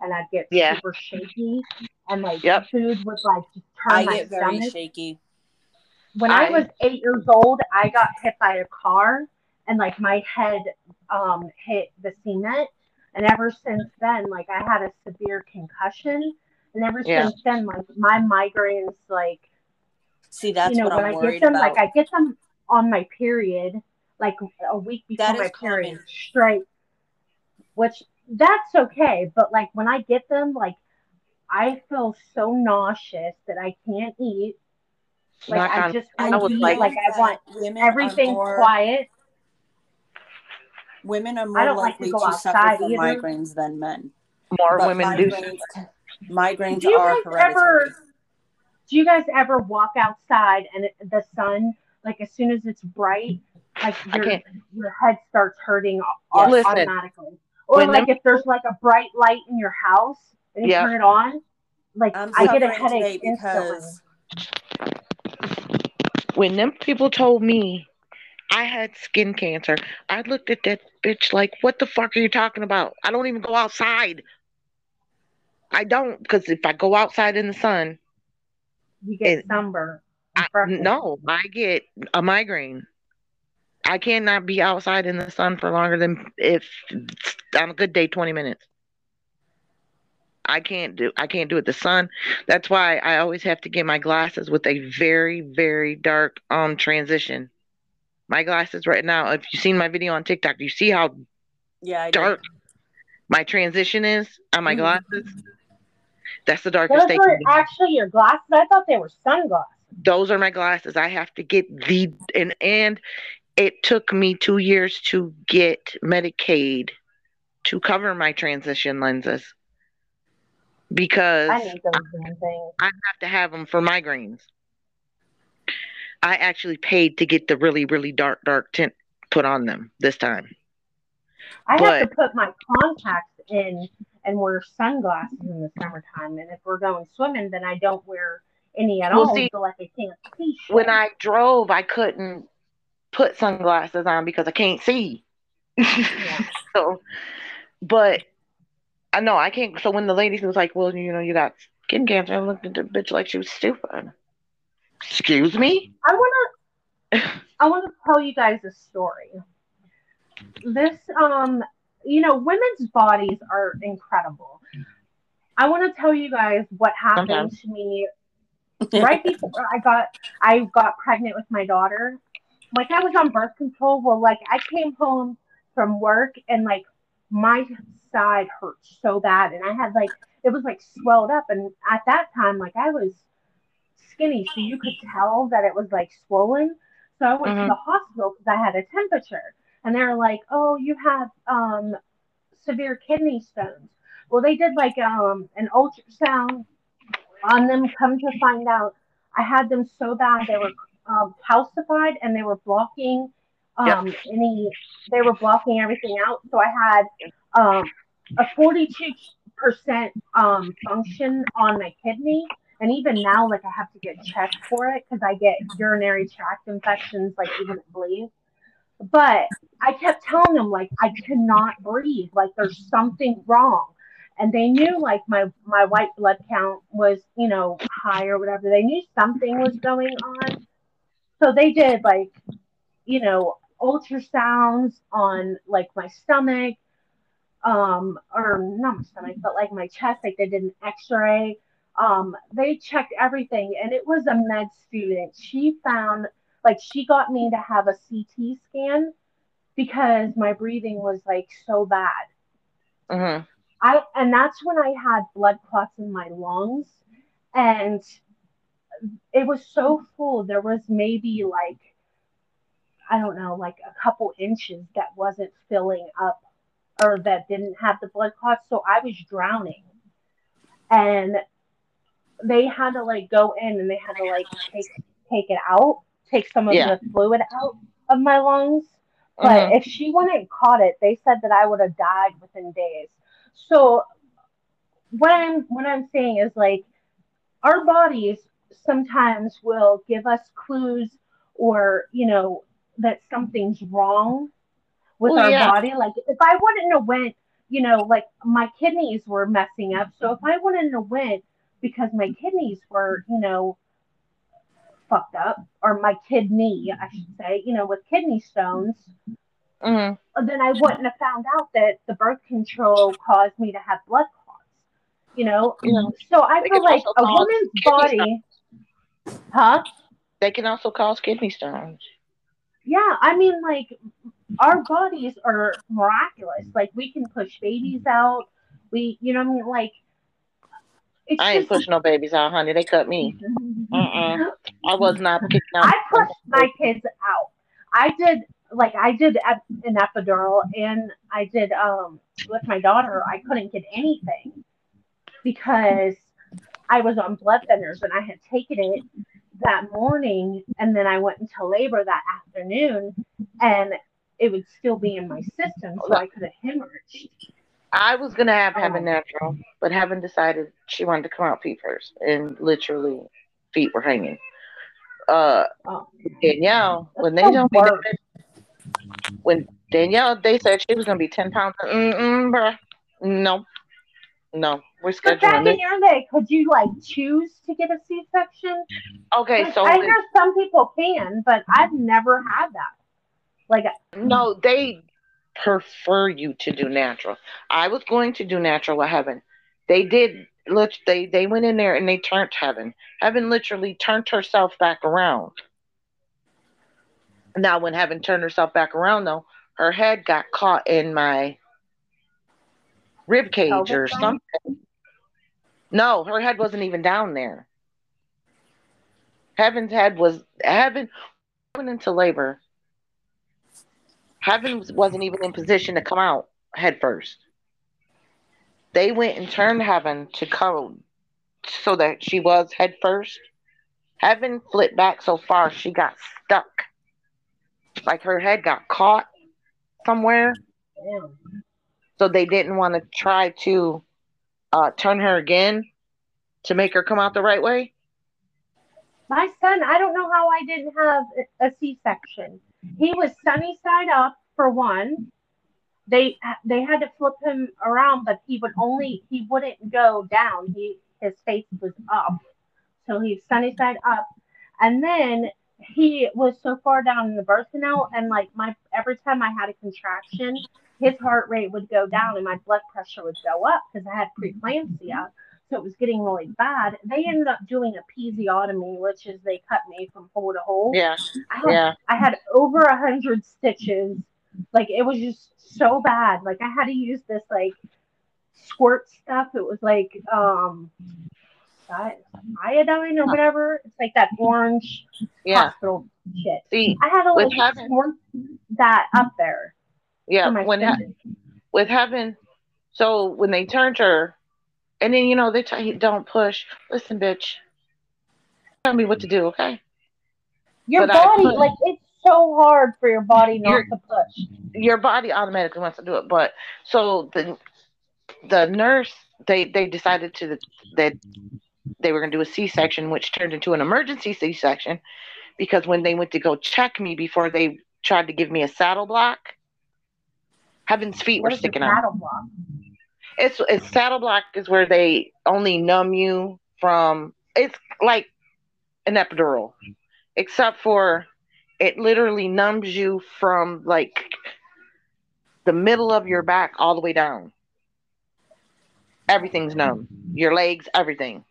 and I'd get Yeah. super shaky, and like Yep. food would like just turn I my get very stomach. shaky. when I, I- was eight years old, I got hit by a car and like my head um, hit the cement. And ever since then, like I had a severe concussion. And ever Yeah. since then, like my migraines, like, See, that's you know, what when I'm I get them, about. like I get them on my period, like a week before That my is period, common. straight, which that's okay. But like when I get them, like I feel so nauseous that I can't eat. Like Knock I just I want was to know. Like I want women everything more, quiet. Women are more don't like to likely to, suffer from either. migraines than men. More But women do. migraines, migraines Do you are guys hereditary. ever? Do you guys ever walk outside and it, the sun, like as soon as it's bright, like your your head starts hurting au- Listen, automatically, or when like them- if there's like a bright light in your house and you Yeah. turn it on, like I'm I get a suffering today headache instantly. When them people told me I had skin cancer, I looked at that bitch like, what the fuck are you talking about? I don't even go outside. I don't, because if I go outside in the sun, You get it- sunburn. I, no, I get a migraine. I cannot be outside in the sun for longer than if on a good day, 20 minutes. I can't do I can't do it. The sun. That's why I always have to get my glasses with a very, very dark um transition. My glasses right now, if you've seen my video on TikTok, you see how yeah, I dark my transition is on my Mhm. glasses. That's the darkest Those they are can be. actually your glasses. I thought they were sunglasses. those are my glasses. I have to get the and and it took me two years to get Medicaid to cover my transition lenses because I I need those damn things. have to have them for migraines. I actually paid to get the really really dark dark tint put on them this time. I But- have to put my contacts in and wear sunglasses in the summertime. And if we're going swimming, then I don't wear any at Well, all. see, so like I can't see shit. When I drove, I couldn't put sunglasses on because I can't see. so, but I know I can't. So when the lady was like, "Well, you know, you got skin cancer," I looked at the bitch like she was stupid. Excuse me. I wanna I wanna tell you guys a story. This um you know, women's bodies are incredible. I want to tell you guys what happened Sometimes. to me right before I got I got pregnant with my daughter. Like I was on birth control. Well, like I came home from work and like my side hurt so bad, and I had like it was like swelled up, and at that time, like I was skinny, so you could tell that it was like swollen. So I went Mhm. to the hospital because I had a temperature, and they were like, "Oh, you have um severe kidney stones." Well, they did like um an ultrasound on them. Come to find out, I had them so bad they were um, calcified and they were blocking um, any. They were blocking everything out. So I had um, a forty-two percent um, function on my kidney, and even now, like I have to get checked for it because I get urinary tract infections, like even it bleeds. But I kept telling them like I cannot breathe, like there's something wrong. And they knew like my my white blood count was you know high or whatever. They knew something was going on. So they did like you know ultrasounds on like my stomach um or not my stomach but like my chest. Like they did an x-ray um they checked everything and it was a med student she found like she got me to have a ct scan because my breathing was like so bad. Mhm. I and that's when I had blood clots in my lungs and it was so full there was maybe like I don't know like a couple inches that wasn't filling up or that didn't have the blood clots so I was drowning and they had to like go in and they had to like take take it out take some of Yeah. the fluid out of my lungs but Mhm. if she wouldn't caught it, they said that I would have died within days. So what I'm what I'm saying is like our bodies sometimes will give us clues or you know that something's wrong with our yeah. body. Like if I wouldn't have went, you know, like my kidneys were messing up. So if I wouldn't have went because my kidneys were, you know, fucked up, or my kidney, I should say, you know, with kidney stones, Mhm. then I wouldn't have found out that the birth control caused me to have blood clots. You know, Yeah. so I They feel like a woman's body, huh? They can also cause kidney stones. Yeah, I mean, like our bodies are miraculous. Like we can push babies out. We, you know, I mean, like it's I ain't pushing no babies out, honey. They cut me. Uh-uh. I was not kicking out. I pushed my kids out. I did like I did an epidural and I did um with my daughter. I couldn't get anything because I was on blood thinners and I had taken it that morning and then I went into labor that afternoon and it would still be in my system so I could have hemorrhaged. I was gonna have Oh. Heaven natural, but Heaven decided she wanted to come out feet first, and literally feet were hanging. Uh, Oh. Danielle, when they told me that, when Danielle they said she was gonna be ten pounds. Mm-mm, bruh. No, no, we're But back scheduling in your day, could you like choose to get a C section? Okay, Like, so I hear some people can, but I've never had that. Like, no, they prefer you to do natural. I was going to do natural with Heaven. They did. Look, they they went in there and they turned Heaven. Heaven literally turned herself back around. Now, when Heaven turned herself back around, though, her head got caught in my rib cage Pelvic or something. No, her head wasn't even down there. Heaven's head was Heaven went into labor. Heaven was- wasn't even in position to come out head first. They went and turned Heaven to come so that she was head first. Heaven flipped back so far she got stuck. Like her head got caught somewhere. So they didn't want to try to uh, turn her again to make her come out the right way. my son, I don't know how I didn't have a C section. He was sunny side up for one. They they had to flip him around, but he would only he wouldn't go down. He his face was up, so he's sunny side up, and then he was so far down in the birth canal, and like my every time I had a contraction, his heart rate would go down and my blood pressure would go up because I had preeclampsia. So it was getting really bad. They ended up doing a episiotomy, which is they cut me from hole to hole. Yeah, I had, yeah. I had over a hundred stitches. Like it was just so bad. Like I had to use this like squirt stuff. It was like um iodine or whatever. It's like that orange Yeah. hospital shit. See, I had like having- squirt that up there yeah, when ha- with having so when they turned her and then you know they tell you don't push listen bitch tell me what to do okay Your but body, like it's so hard for your body not You're- to push. your body automatically wants to do it but so the the nurse they they decided to that they were going to do a c-section which turned into an emergency c-section because when they went to go check me before they tried to give me a saddle block heaven's feet What were sticking out block? It's it's saddle block is where they only numb you from. It's like an epidural, except for it literally numbs you from like the middle of your back all the way down. Everything's numb. Your legs, everything.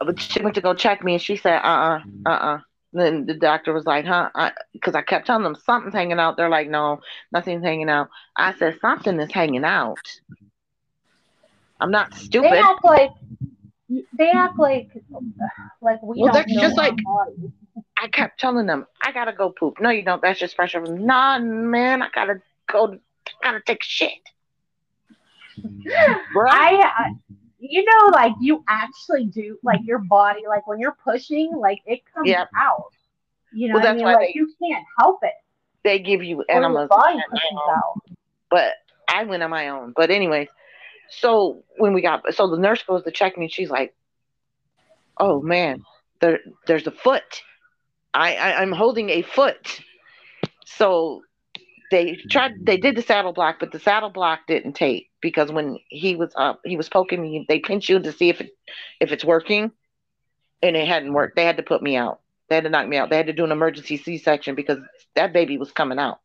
But she went to go check me and she said, Uh uh uh, uh Then the doctor was like, huh? Because I, I, kept telling them something's hanging out. They're like, no, nothing's hanging out. I said, something is hanging out. I'm not stupid. They act like they act like like we well, don't know just like I kept telling them, I gotta go poop. No, you don't. That's just pressure. Nah, man, I gotta go. I gotta take shit. I, I, you know, like you actually do, like your body, like when you're pushing, like it comes yep. out. You know, well, that's I mean? why like they, you can't help it. They give you enemas. But I went on my own. But anyways, so when we got, so the nurse goes to check me, and she's like, "Oh man, there, there's a foot. I, I I'm holding a foot." So they tried they did the saddle block but the saddle block didn't take because when he was up he was poking me they pinch you to see if it if it's working and it hadn't worked. They had to put me out. They had to knock me out. They had to do an emergency c-section because that baby was coming out.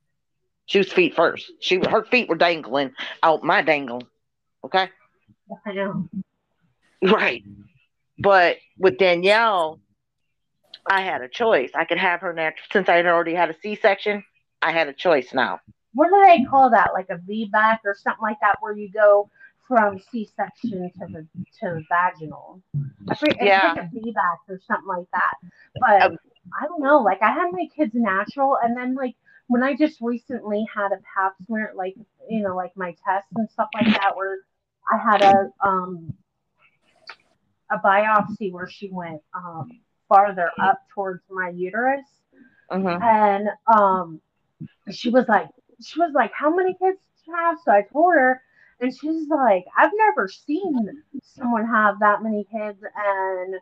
She was feet first. She her feet were dangling out my dangle okay? Right. But with danielle i had a choice. I could have her natural since i had already had a c-section I had a choice now. What do they call that? Like a VBAC or something like that, where you go from C-section to the to the vaginal. I forget, yeah. like a VBAC or something like that. But um, I don't know. Like I had my kids natural, and then like when I just recently had a pap smear, like you know, like my tests and stuff like that, where I had a um a biopsy where she went um farther up towards my uterus, mm-hmm. and um she was like, she was like, how many kids do you have? So I told her, and she's like, I've never seen someone have that many kids, and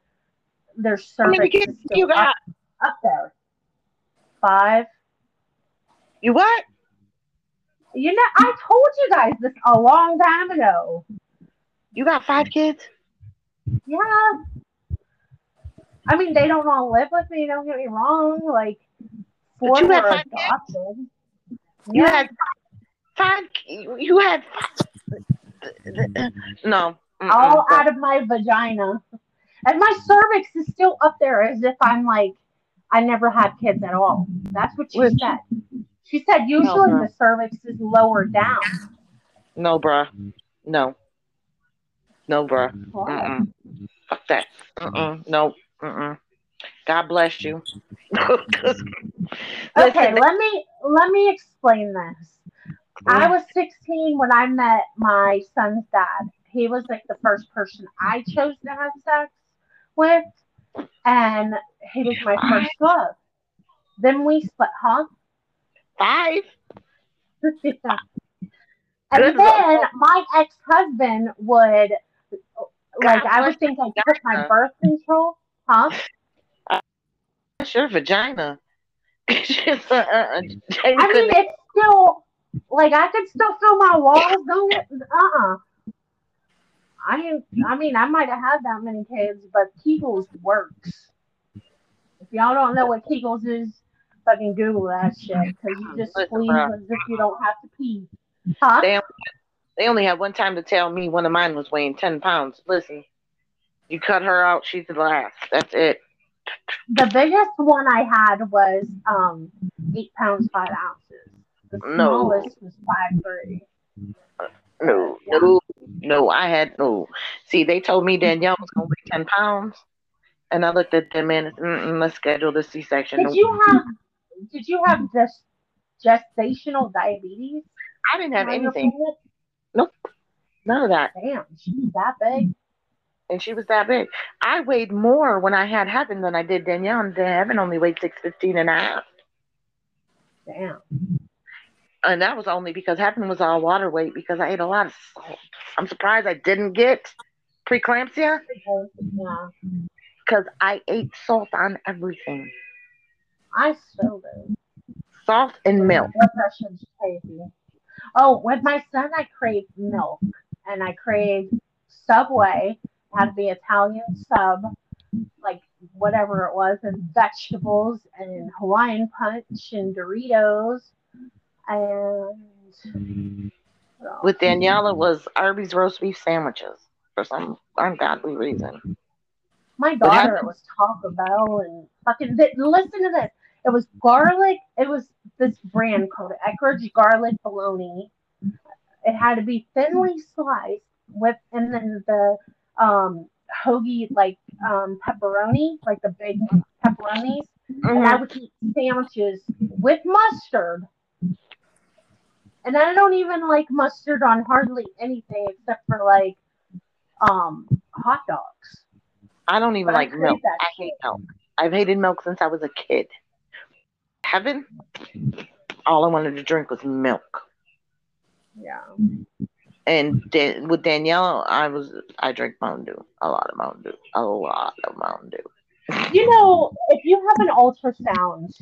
their cervix is still up, up there. Five. You what? You know, I told you guys this a long time ago. You got five kids? Yeah. I mean, they don't all live with me. Don't get me wrong. Like, four were adopted. You yeah. had five. You had five. No. Mm-mm. All out of my vagina. And my cervix is still up there as if I'm like, I never had kids at all. That's what she Listen. said. She said usually no, the cervix is lower down. No, bruh. No. No, bruh. Fuck that. Mm-mm. No. Mm-mm. God bless you. okay, let me let me explain this. I was 16 when I met my son's dad. He was like the first person I chose to have sex with, and he was my first love. Then we split, huh? Five. yeah. And then my ex husband would, like, I would think I took my birth control, huh? Your vagina. just, uh, uh, I mean, it's still like I could still feel my walls. Don't get uh uh I I mean I might have had that many kids, but Kegels works. If y'all don't know what Kegels is, fucking Google that shit because you just squeeze as if you don't have to pee. Huh? They only, they only had one time to tell me one of mine was weighing ten pounds. Listen, you cut her out, she's the last. That's it the biggest one I had was um eight pounds five ounces. The smallest no. was five three. No, no, no. I had no. See, they told me Danielle was gonna weigh ten pounds, and I looked at them and said, let's schedule the C-section. Did you have? Did you have this gestational diabetes? I didn't have anything. Nope, none of that. Damn, she's that big and she was that big. I weighed more when I had Heaven than I did Danielle, and Heaven only weighed 615 and a half. Damn. And that was only because Heaven was all water weight because I ate a lot of salt. I'm surprised I didn't get preeclampsia. Yeah. Because I ate salt on everything. I still do. Salt and milk. crazy. Oh, with my son, I crave milk and I crave Subway had the Italian sub, like whatever it was, and vegetables and Hawaiian punch and Doritos and with Daniela was Arby's roast beef sandwiches for some ungodly reason. My daughter it was Taco Bell and fucking. Listen to this. It was garlic. It was this brand called Eckrich Garlic Bologna. It had to be thinly sliced with, and then the um hoagie like um pepperoni, like the big pepperonis. And I Mhm. would eat sandwiches with mustard. And I don't even like mustard on hardly anything except for like um hot dogs. I don't even But like crave milk. I hate milk. I've hated milk since I was a kid. Heaven, all I wanted to drink was milk. Yeah. And Dan- with Danielle, I was I drink Mountain Dew, a lot of Mountain Dew, a lot of Mountain Dew. You know, if you have an ultrasound,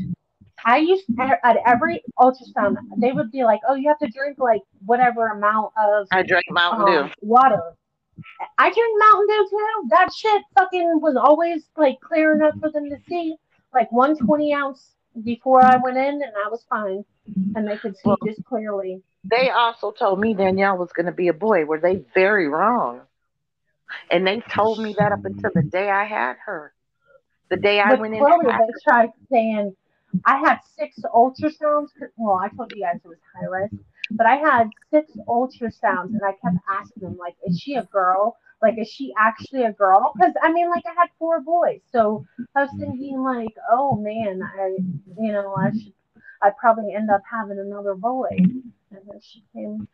I used at every ultrasound they would be like, "Oh, you have to drink like whatever amount of I drink Mountain Dew. um, water." I drink Mountain Dew too. That shit fucking was always like clear enough for them to see, like one twenty ounce before I went in, and I was fine, and they could see Well- just clearly. They also told me Danielle was going to be a boy. Were they very wrong? And they told me that up until the day I had her. The day I With went in. Chloe, and they tried saying I had six ultrasounds. Well, I told you guys it was high risk, but I had six ultrasounds, and I kept asking them, like, is she a girl? Like, is she actually a girl? Because I mean, like, I had four boys, so I was thinking, like, oh man, I, you know, I should, I'd probably end up having another boy. And then she came,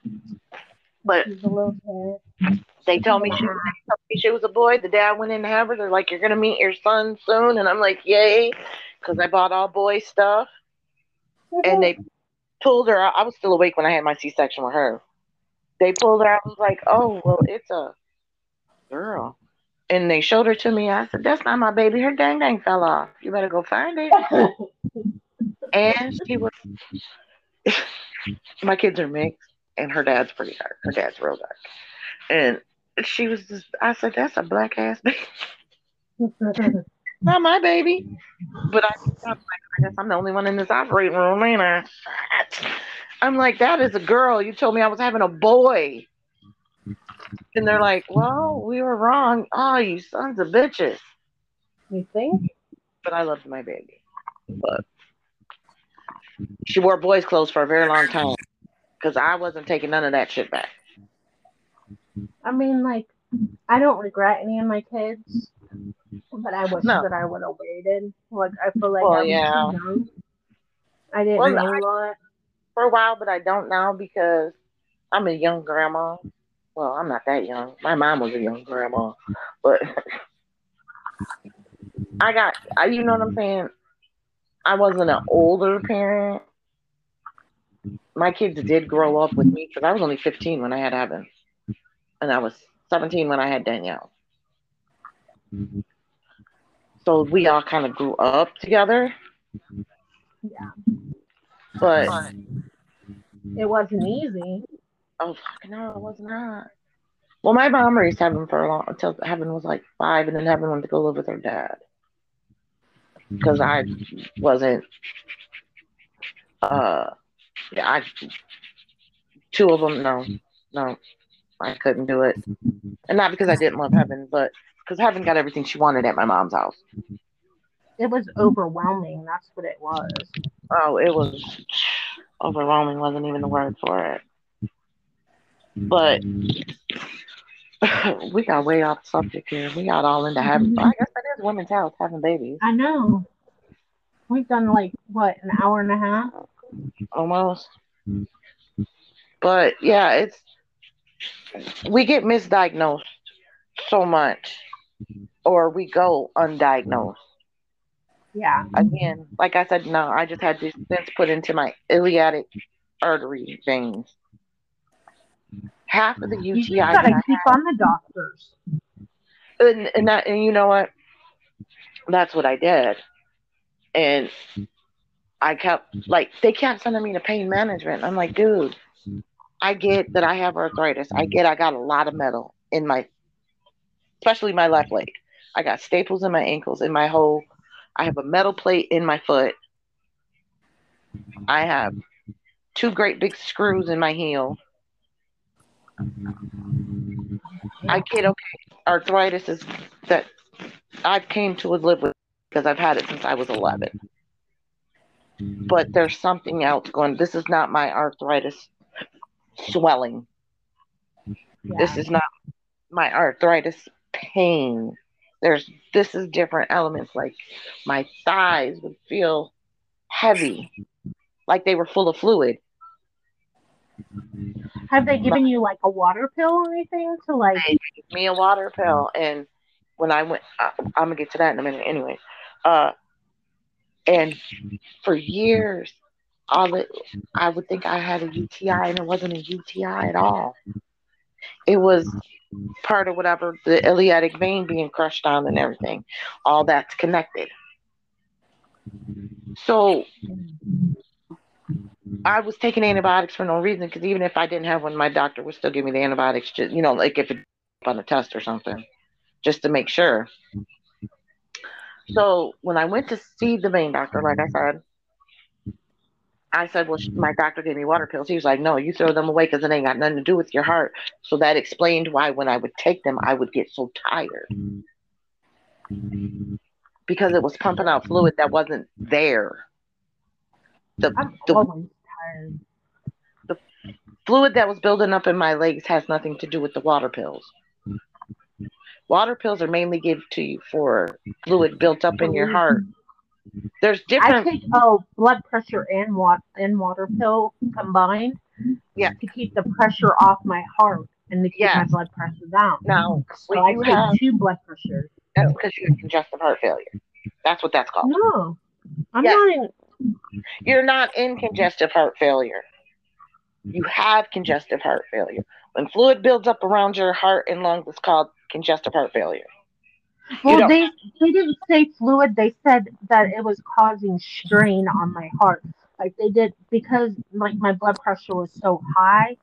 But she's a little kid. they told me she, they told me she was a boy. The day I went in to have her, they're like, "You're going to meet your son soon," and I'm like, "Yay!" Because I bought all boy stuff. Mm-hmm. and they pulled her out. I was still awake when I had my C section with her. They pulled her out. I was like, oh, well, it's a girl. And they showed her to me. I said, that's not my baby. Her dang dang fell off. You better go find it. And she was, my kids are mixed, and her dad's pretty dark. Her dad's real dark. And she was just, I said, that's a black ass baby. Not my baby. But I, I'm like, I guess I'm the only one in this operating room, ain't I? I'm like, that is a girl. You told me I was having a boy. And they're like, well, we were wrong. Oh, you sons of bitches. you think? But I loved my baby. But she wore boys' clothes for a very long time because I wasn't taking none of that shit back. I mean, like, I don't regret any of my kids, but I wish No. that I would have waited. Like, I feel like Well, I was yeah. too young. I didn't Well, know I- a lot. For a while, but I don't now because I'm a young grandma. Well, I'm not that young. My mom was a young grandma, but I got, I, you know what I'm saying? I wasn't an older parent. My kids did grow up with me because I was only 15 when I had Heaven, and I was 17 when I had Danielle. So we all kind of grew up together. Yeah. But It wasn't easy. Oh fuck no, it was not. Well, my mom raised Heaven for a long until Heaven was like five, and then Heaven went to go live with her dad because I wasn't. Uh, yeah, I two of them. No, no, I couldn't do it, and not because I didn't love Heaven, but because Heaven got everything she wanted at my mom's house. It was overwhelming. That's what it was. Oh, it was overwhelming. Wasn't even the word for it. But we got way off subject here. We got all into having. I guess that is women's health, having babies, I know. We've done like what an hour and a half. almost. But yeah, it's we get misdiagnosed so much, or we go undiagnosed. Yeah. Again, like I said, no, I just had these stents put into my iliac artery veins. Half of the mm-hmm. You just gotta that I keep on the doctors. and and, that, and you know what? That's what I did, and I kept like they kept sending me to pain management. I'm like, dude, I get that I have arthritis. I get I got a lot of metal in my, especially my left leg. I got staples in my ankles, in my whole. I have a metal plate in my foot. I have two great big screws in my heel. I get okay. Arthritis is that I've came to live with because I've had it since I was 11. But there's something else going. This is not my arthritis swelling. Yeah. This is not my arthritis pain. There's this is different elements. Like my thighs would feel heavy, like they were full of fluid. Have they given you like a water pill or anything to like? They gave me a water pill, and when I went, I, I'm gonna get to that in a minute. Anyway, uh, and for years, all it, I would think I had a UTI, and it wasn't a UTI at all. It was part of whatever the iliac vein being crushed on and everything. All that's connected. So Mm-hmm. I was taking antibiotics for no reason because even if I didn't have one, my doctor would still give me the antibiotics. Just you know, like if it on a test or something, just to make sure. Mm-hmm. So when I went to see the main doctor, like I said, I said, well, my mm-hmm. doctor gave me water pills. He was like, no, you throw them away because it ain't got nothing to do with your heart. So that explained why when I would take them, I would get so tired because it was pumping out fluid that wasn't there. The, the tired. fluid that was building up in my legs has nothing to do with the water pills. Water pills are mainly given to you for fluid built up in your heart. There's different. I take a oh, blood pressure and water and water pill combined. Yeah. To keep the pressure off my heart and to keep my blood pressure down. No, So I you take have two blood pressures. that's because you have congestive heart failure. That's what that's called. No, I'm Yeah. not. In, You're not in congestive heart failure. You have congestive heart failure. When fluid builds up around your heart and lungs, it's called congestive heart failure. well, they they didn't say fluid. They said that it was causing strain on my heart. Like they did because like my blood pressure was so high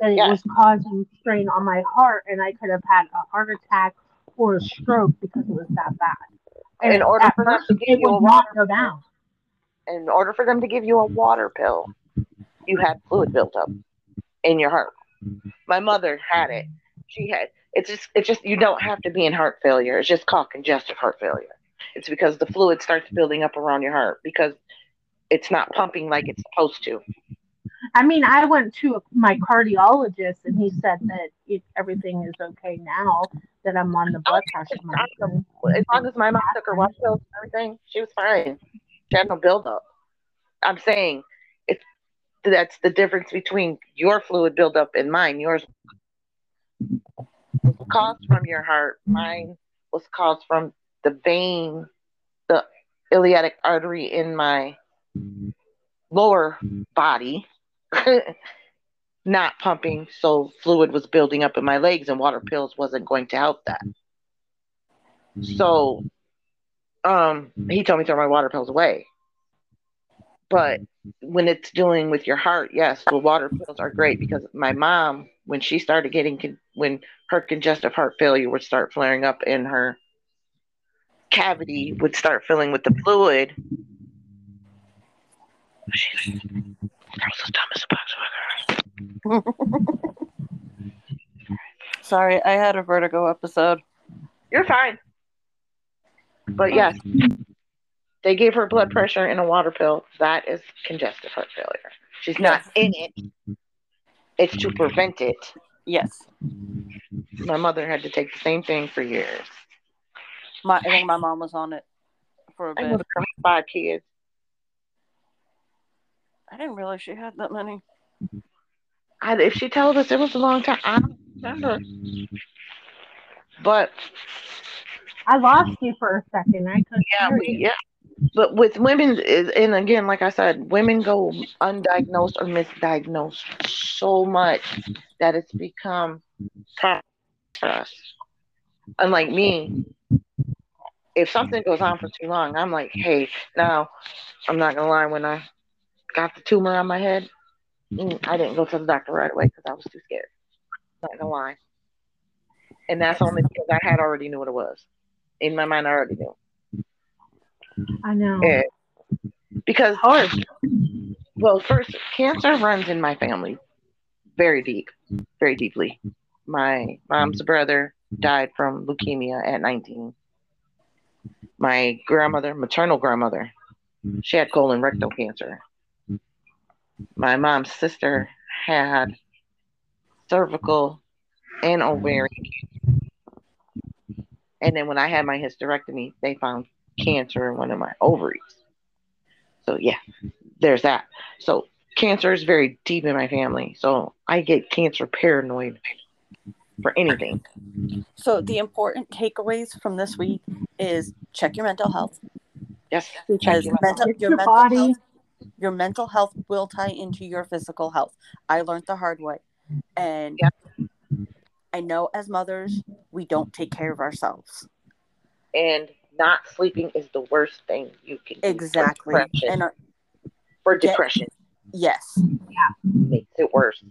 that it Yeah. was causing strain on my heart, and I could have had a heart attack or a stroke because it was that bad. And In order for them first, to give it you a would not water go down. In order for them to give you a water pill, you had fluid built up in your heart. My mother had it. She had it's just it's just you don't have to be in heart failure. It's just called congestive heart failure. It's because the fluid starts building up around your heart because it's not pumping like it's supposed to. I mean, I went to my cardiologist, and he said that it, everything is okay now that I'm on the blood pressure. As long as my mom took her water pills and everything, she was fine. No buildup. I'm saying it's that's the difference between your fluid buildup and mine. Yours was caused from your heart. Mine was caused from the vein, the iliac artery in my lower body not pumping, so fluid was building up in my legs, and water pills wasn't going to help that. So, um, he told me throw my water pills away. But when it's dealing with your heart, yes, the water pills are great because my mom, when she started getting, con- when her congestive heart failure would start flaring up in her cavity, would start filling with the fluid. She, that was the dumbest box Sorry, I had a vertigo episode. You're fine. But yes, they gave her blood pressure and a water pill. That is congestive heart failure. She's not in it. It's to prevent it. Yes. My mother had to take the same thing for years. My I think my mom was on it for a I bit. the five kids. I didn't realize she had that many. I, if she told us it was a long time, I don't remember. But I lost you for a second. I couldn't yeah, hear we, you. yeah. But with women, is- and again, like I said, women go undiagnosed or misdiagnosed so much that it's become problem for us. Unlike me, if something goes on for too long, I'm like, hey, now I'm not gonna lie. When I got the tumor on my head, mm, I didn't go to the doctor right away because I was too scared. Not gonna lie. And that's only because I had already knew what it was. In my mind, I already knew. I know. Yeah. Because Hard. well, first, cancer runs in my family very deep, very deeply. My mom's brother died from leukemia at 19. My grandmother, maternal grandmother, she had colon rectal cancer. My mom's sister had cervical and ovarian cancer. And then when I had my hysterectomy, they found cancer in one of my ovaries. So yeah, there's that. So cancer is very deep in my family. So I get cancer paranoid for anything. So the important takeaways from this week is check your mental health Yes. because your mental It's your your mental body. health your mental health will tie into your physical health. I learned the hard way. And Yep. I know as mothers, we don't take care of ourselves. And not sleeping is the worst thing you can do Exactly. for depression. And uh, for get- yes, Yeah, makes it worse.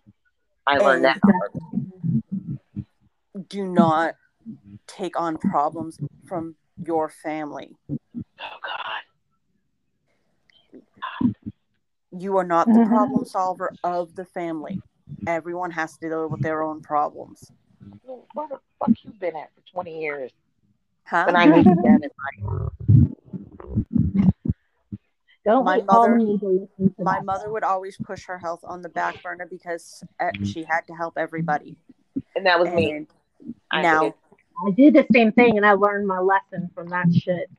I learned that. Hard. do not take on problems from your family. Oh God. You are not the Mhm. problem solver of the family. Everyone has to deal with their own problems. Where the fuck you been at for 20 years? Huh? When I need you down in life. Don't My mother- need to listen to My mother would always push her health on the back burner because uh, she had to help everybody. And that was me. And I now, did. I did the same thing, and I learned my lesson from that shit.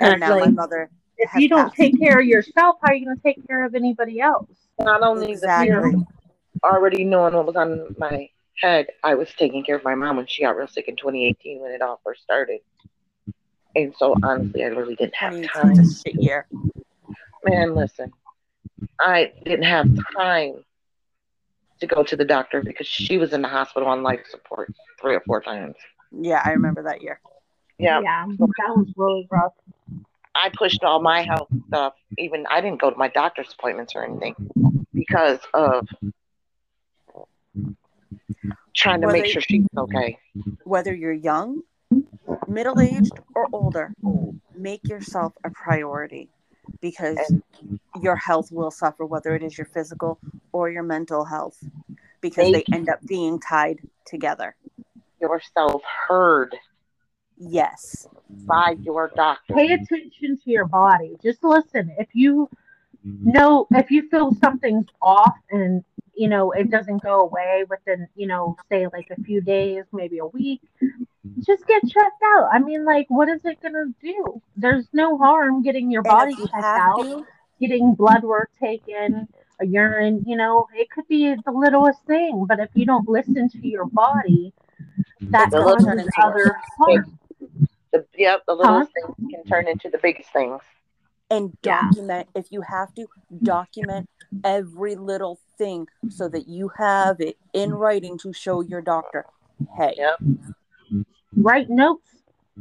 and now my mother if you don't passed. take care of yourself, how are you going to take care of anybody else? Not only exactly. the already knowing what was on my head, I was taking care of my mom when she got real sick in 2018 when it all first started. And so honestly, I really didn't have 2018 time. is a shit year. Man, listen, I didn't have time to go to the doctor because she was in the hospital on life support three or four times. Yeah, I remember that year. Yeah, Yeah, that was really rough. I pushed all my health stuff. Even I didn't go to my doctor's appointments or anything because of Mm-hmm. trying to Whether- make sure she's okay. Whether you're young, middle aged, or older, make yourself a priority because your health will suffer, whether it is your physical or your mental health, because they end up being tied together. Yourself heard Yes. by your doctor. Pay attention to your body. Just listen. If you mm-hmm. know, if you feel something's off and you know it doesn't go away within, you know, say like a few days, maybe a week, mm-hmm. just get checked out. I mean, like, what is it gonna do? There's no harm getting your body checked out, to, getting blood work taken, a urine. You know, it could be the littlest thing, but if you don't listen to your body, mm-hmm. that It's gonna causes turn into other harm. The, yep, the little things can turn into the biggest things. And Yeah. document if you have to document every little thing so that you have it in writing to show your doctor hey Yep. write notes.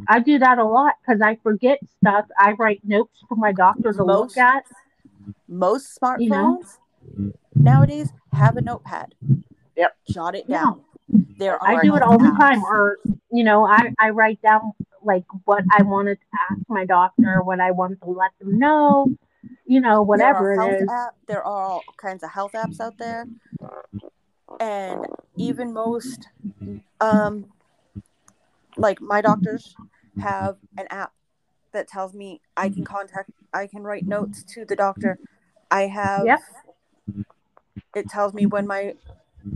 I do that a lot because I forget stuff. I write notes for my doctor to Most- look at. most smartphones You know? nowadays have a notepad Yep. jot it Yeah. down there I do it all the time. Or, you know, I, I write down like what I wanted to ask my doctor, what I want to let them know, you know, whatever there are it is. app, there are all kinds of health apps out there and even most um like my doctors have an app that tells me i can contact i can write notes to the doctor i have Yep. it tells me when my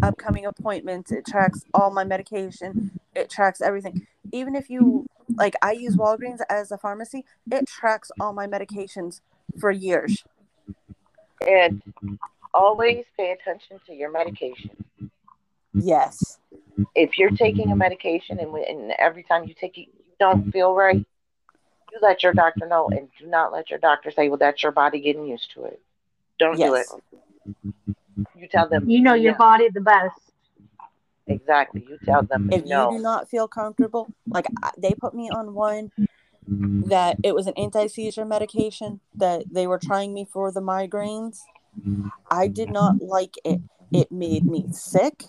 upcoming appointments it tracks all my medication it tracks everything even if you like i use mm-hmm. walgreens as a pharmacy it tracks all my medications for years And mm-hmm. always pay attention to your medication. yes If you're taking a mm-hmm. medication and, when- and every time you take it, you don't feel right, you let your doctor know and do not let your doctor say, well, that's your body getting used to it. Don't do it. You tell them. You know your yeah, body the best. Exactly. You tell them mm-hmm. if you do not feel comfortable like they put me on one mm-hmm. that it was an anti-seizure medication that they were trying me for the migraines. Mm-hmm. I did not like it. It made me sick.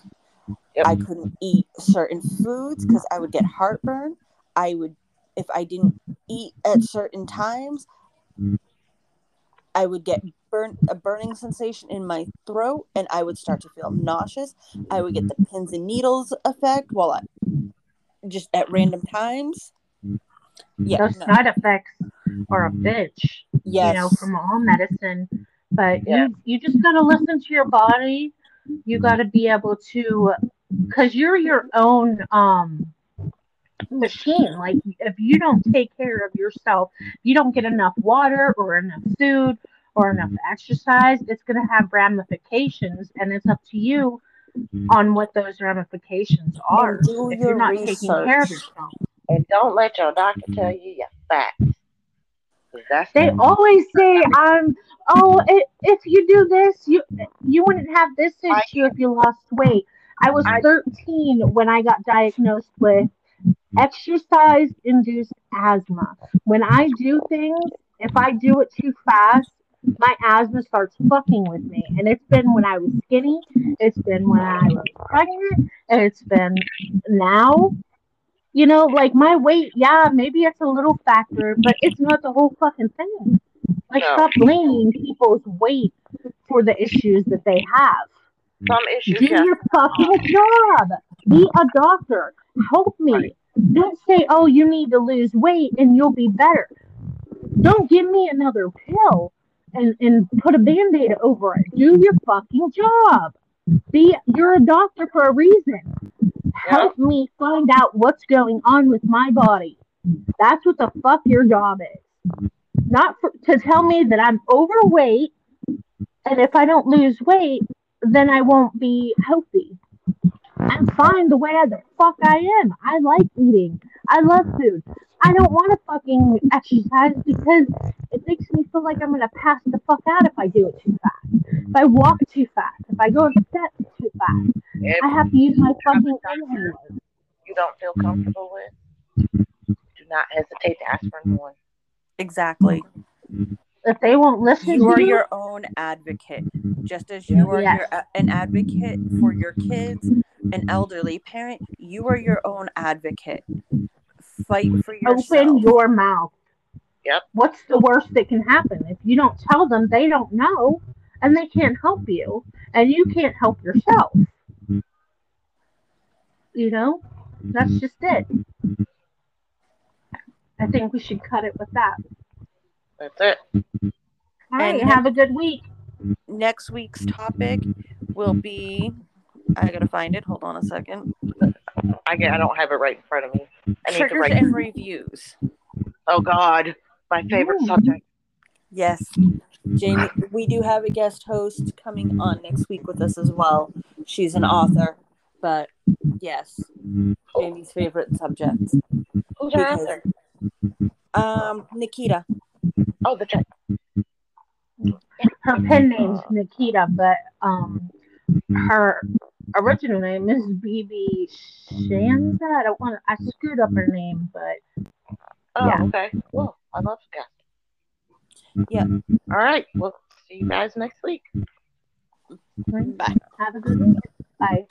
Yep. i couldn't eat certain foods because i would get heartburn. I would if i didn't eat at certain times i would get burn a burning sensation in my throat and i would start to feel nauseous i would get the pins and needles effect while i just at random times Yeah, Those no. side effects are a bitch. yes. you know, from all medicine. But Yeah. you you just gotta listen to your body. You gotta be able to, cause you're your own um machine. Like if you don't take care of yourself, you don't get enough water or enough food or enough mm-hmm. exercise. It's gonna have ramifications, and it's up to you mm-hmm. on what those ramifications are. And do if your you're not taking care of research. yourself. And don't let your doctor mm-hmm. tell you your facts. They always say, "I'm oh, i if you do this, you you wouldn't have this issue if you lost weight." I was 13 when I got diagnosed with exercise-induced asthma. When I do things, if I do it too fast, my asthma starts fucking with me. And it's been when I was skinny, it's been when I was pregnant, and it's been now. You know, like my weight, yeah, maybe it's a little factor, but it's not the whole fucking thing. Like, No. stop blaming people's weight for the issues that they have. some issues. Do Yeah. your fucking job. Be a doctor. Help me. Don't say, oh, you need to lose weight and you'll be better. Don't give me another pill and, and put a band aid over it. Do your fucking job. Be you're a doctor for a reason. Help me find out what's going on with my body. That's what the fuck your job is. Not for, to tell me that I'm overweight and if I don't lose weight, then I won't be healthy. I'm fine the way the fuck I am. I like eating. I love food. I don't want to fucking exercise because it makes me feel like I'm gonna pass the fuck out if I do it too fast. If I walk too fast. If I go up steps too fast. If I have to use my fucking inhaler. you don't feel comfortable with, do not hesitate to ask for a new one. Exactly. If they won't listen You to are you, your own advocate, just as you are Yes. your, uh, an advocate for your kids, an elderly parent. You are your own advocate. Fight for yourself. open your mouth. Yep. What's the worst that can happen? If you don't tell them, they don't know, and they can't help you, and you can't help yourself. You know, that's just it. I think we should cut it with that. That's it. All right, And- have a good week. Next week's topic will be. I gotta find it. Hold on a second. I get. I don't have it right in front of me. I need to Triggers write. and reviews. Oh God, my favorite Ooh. subject. Yes, Jamie. We do have a guest host coming on next week with us as well. She's an author, but yes, Jamie's favorite subject. Who's your author? Um, Nikita. Oh, the check. Her pen name's Nikita, but um, her original name is BB Shanza. I don't want. I screwed up her name, but Oh, Yeah. okay. Well, I love that. Yeah. All right. We'll see you guys next week. Bye. have a good week. Bye.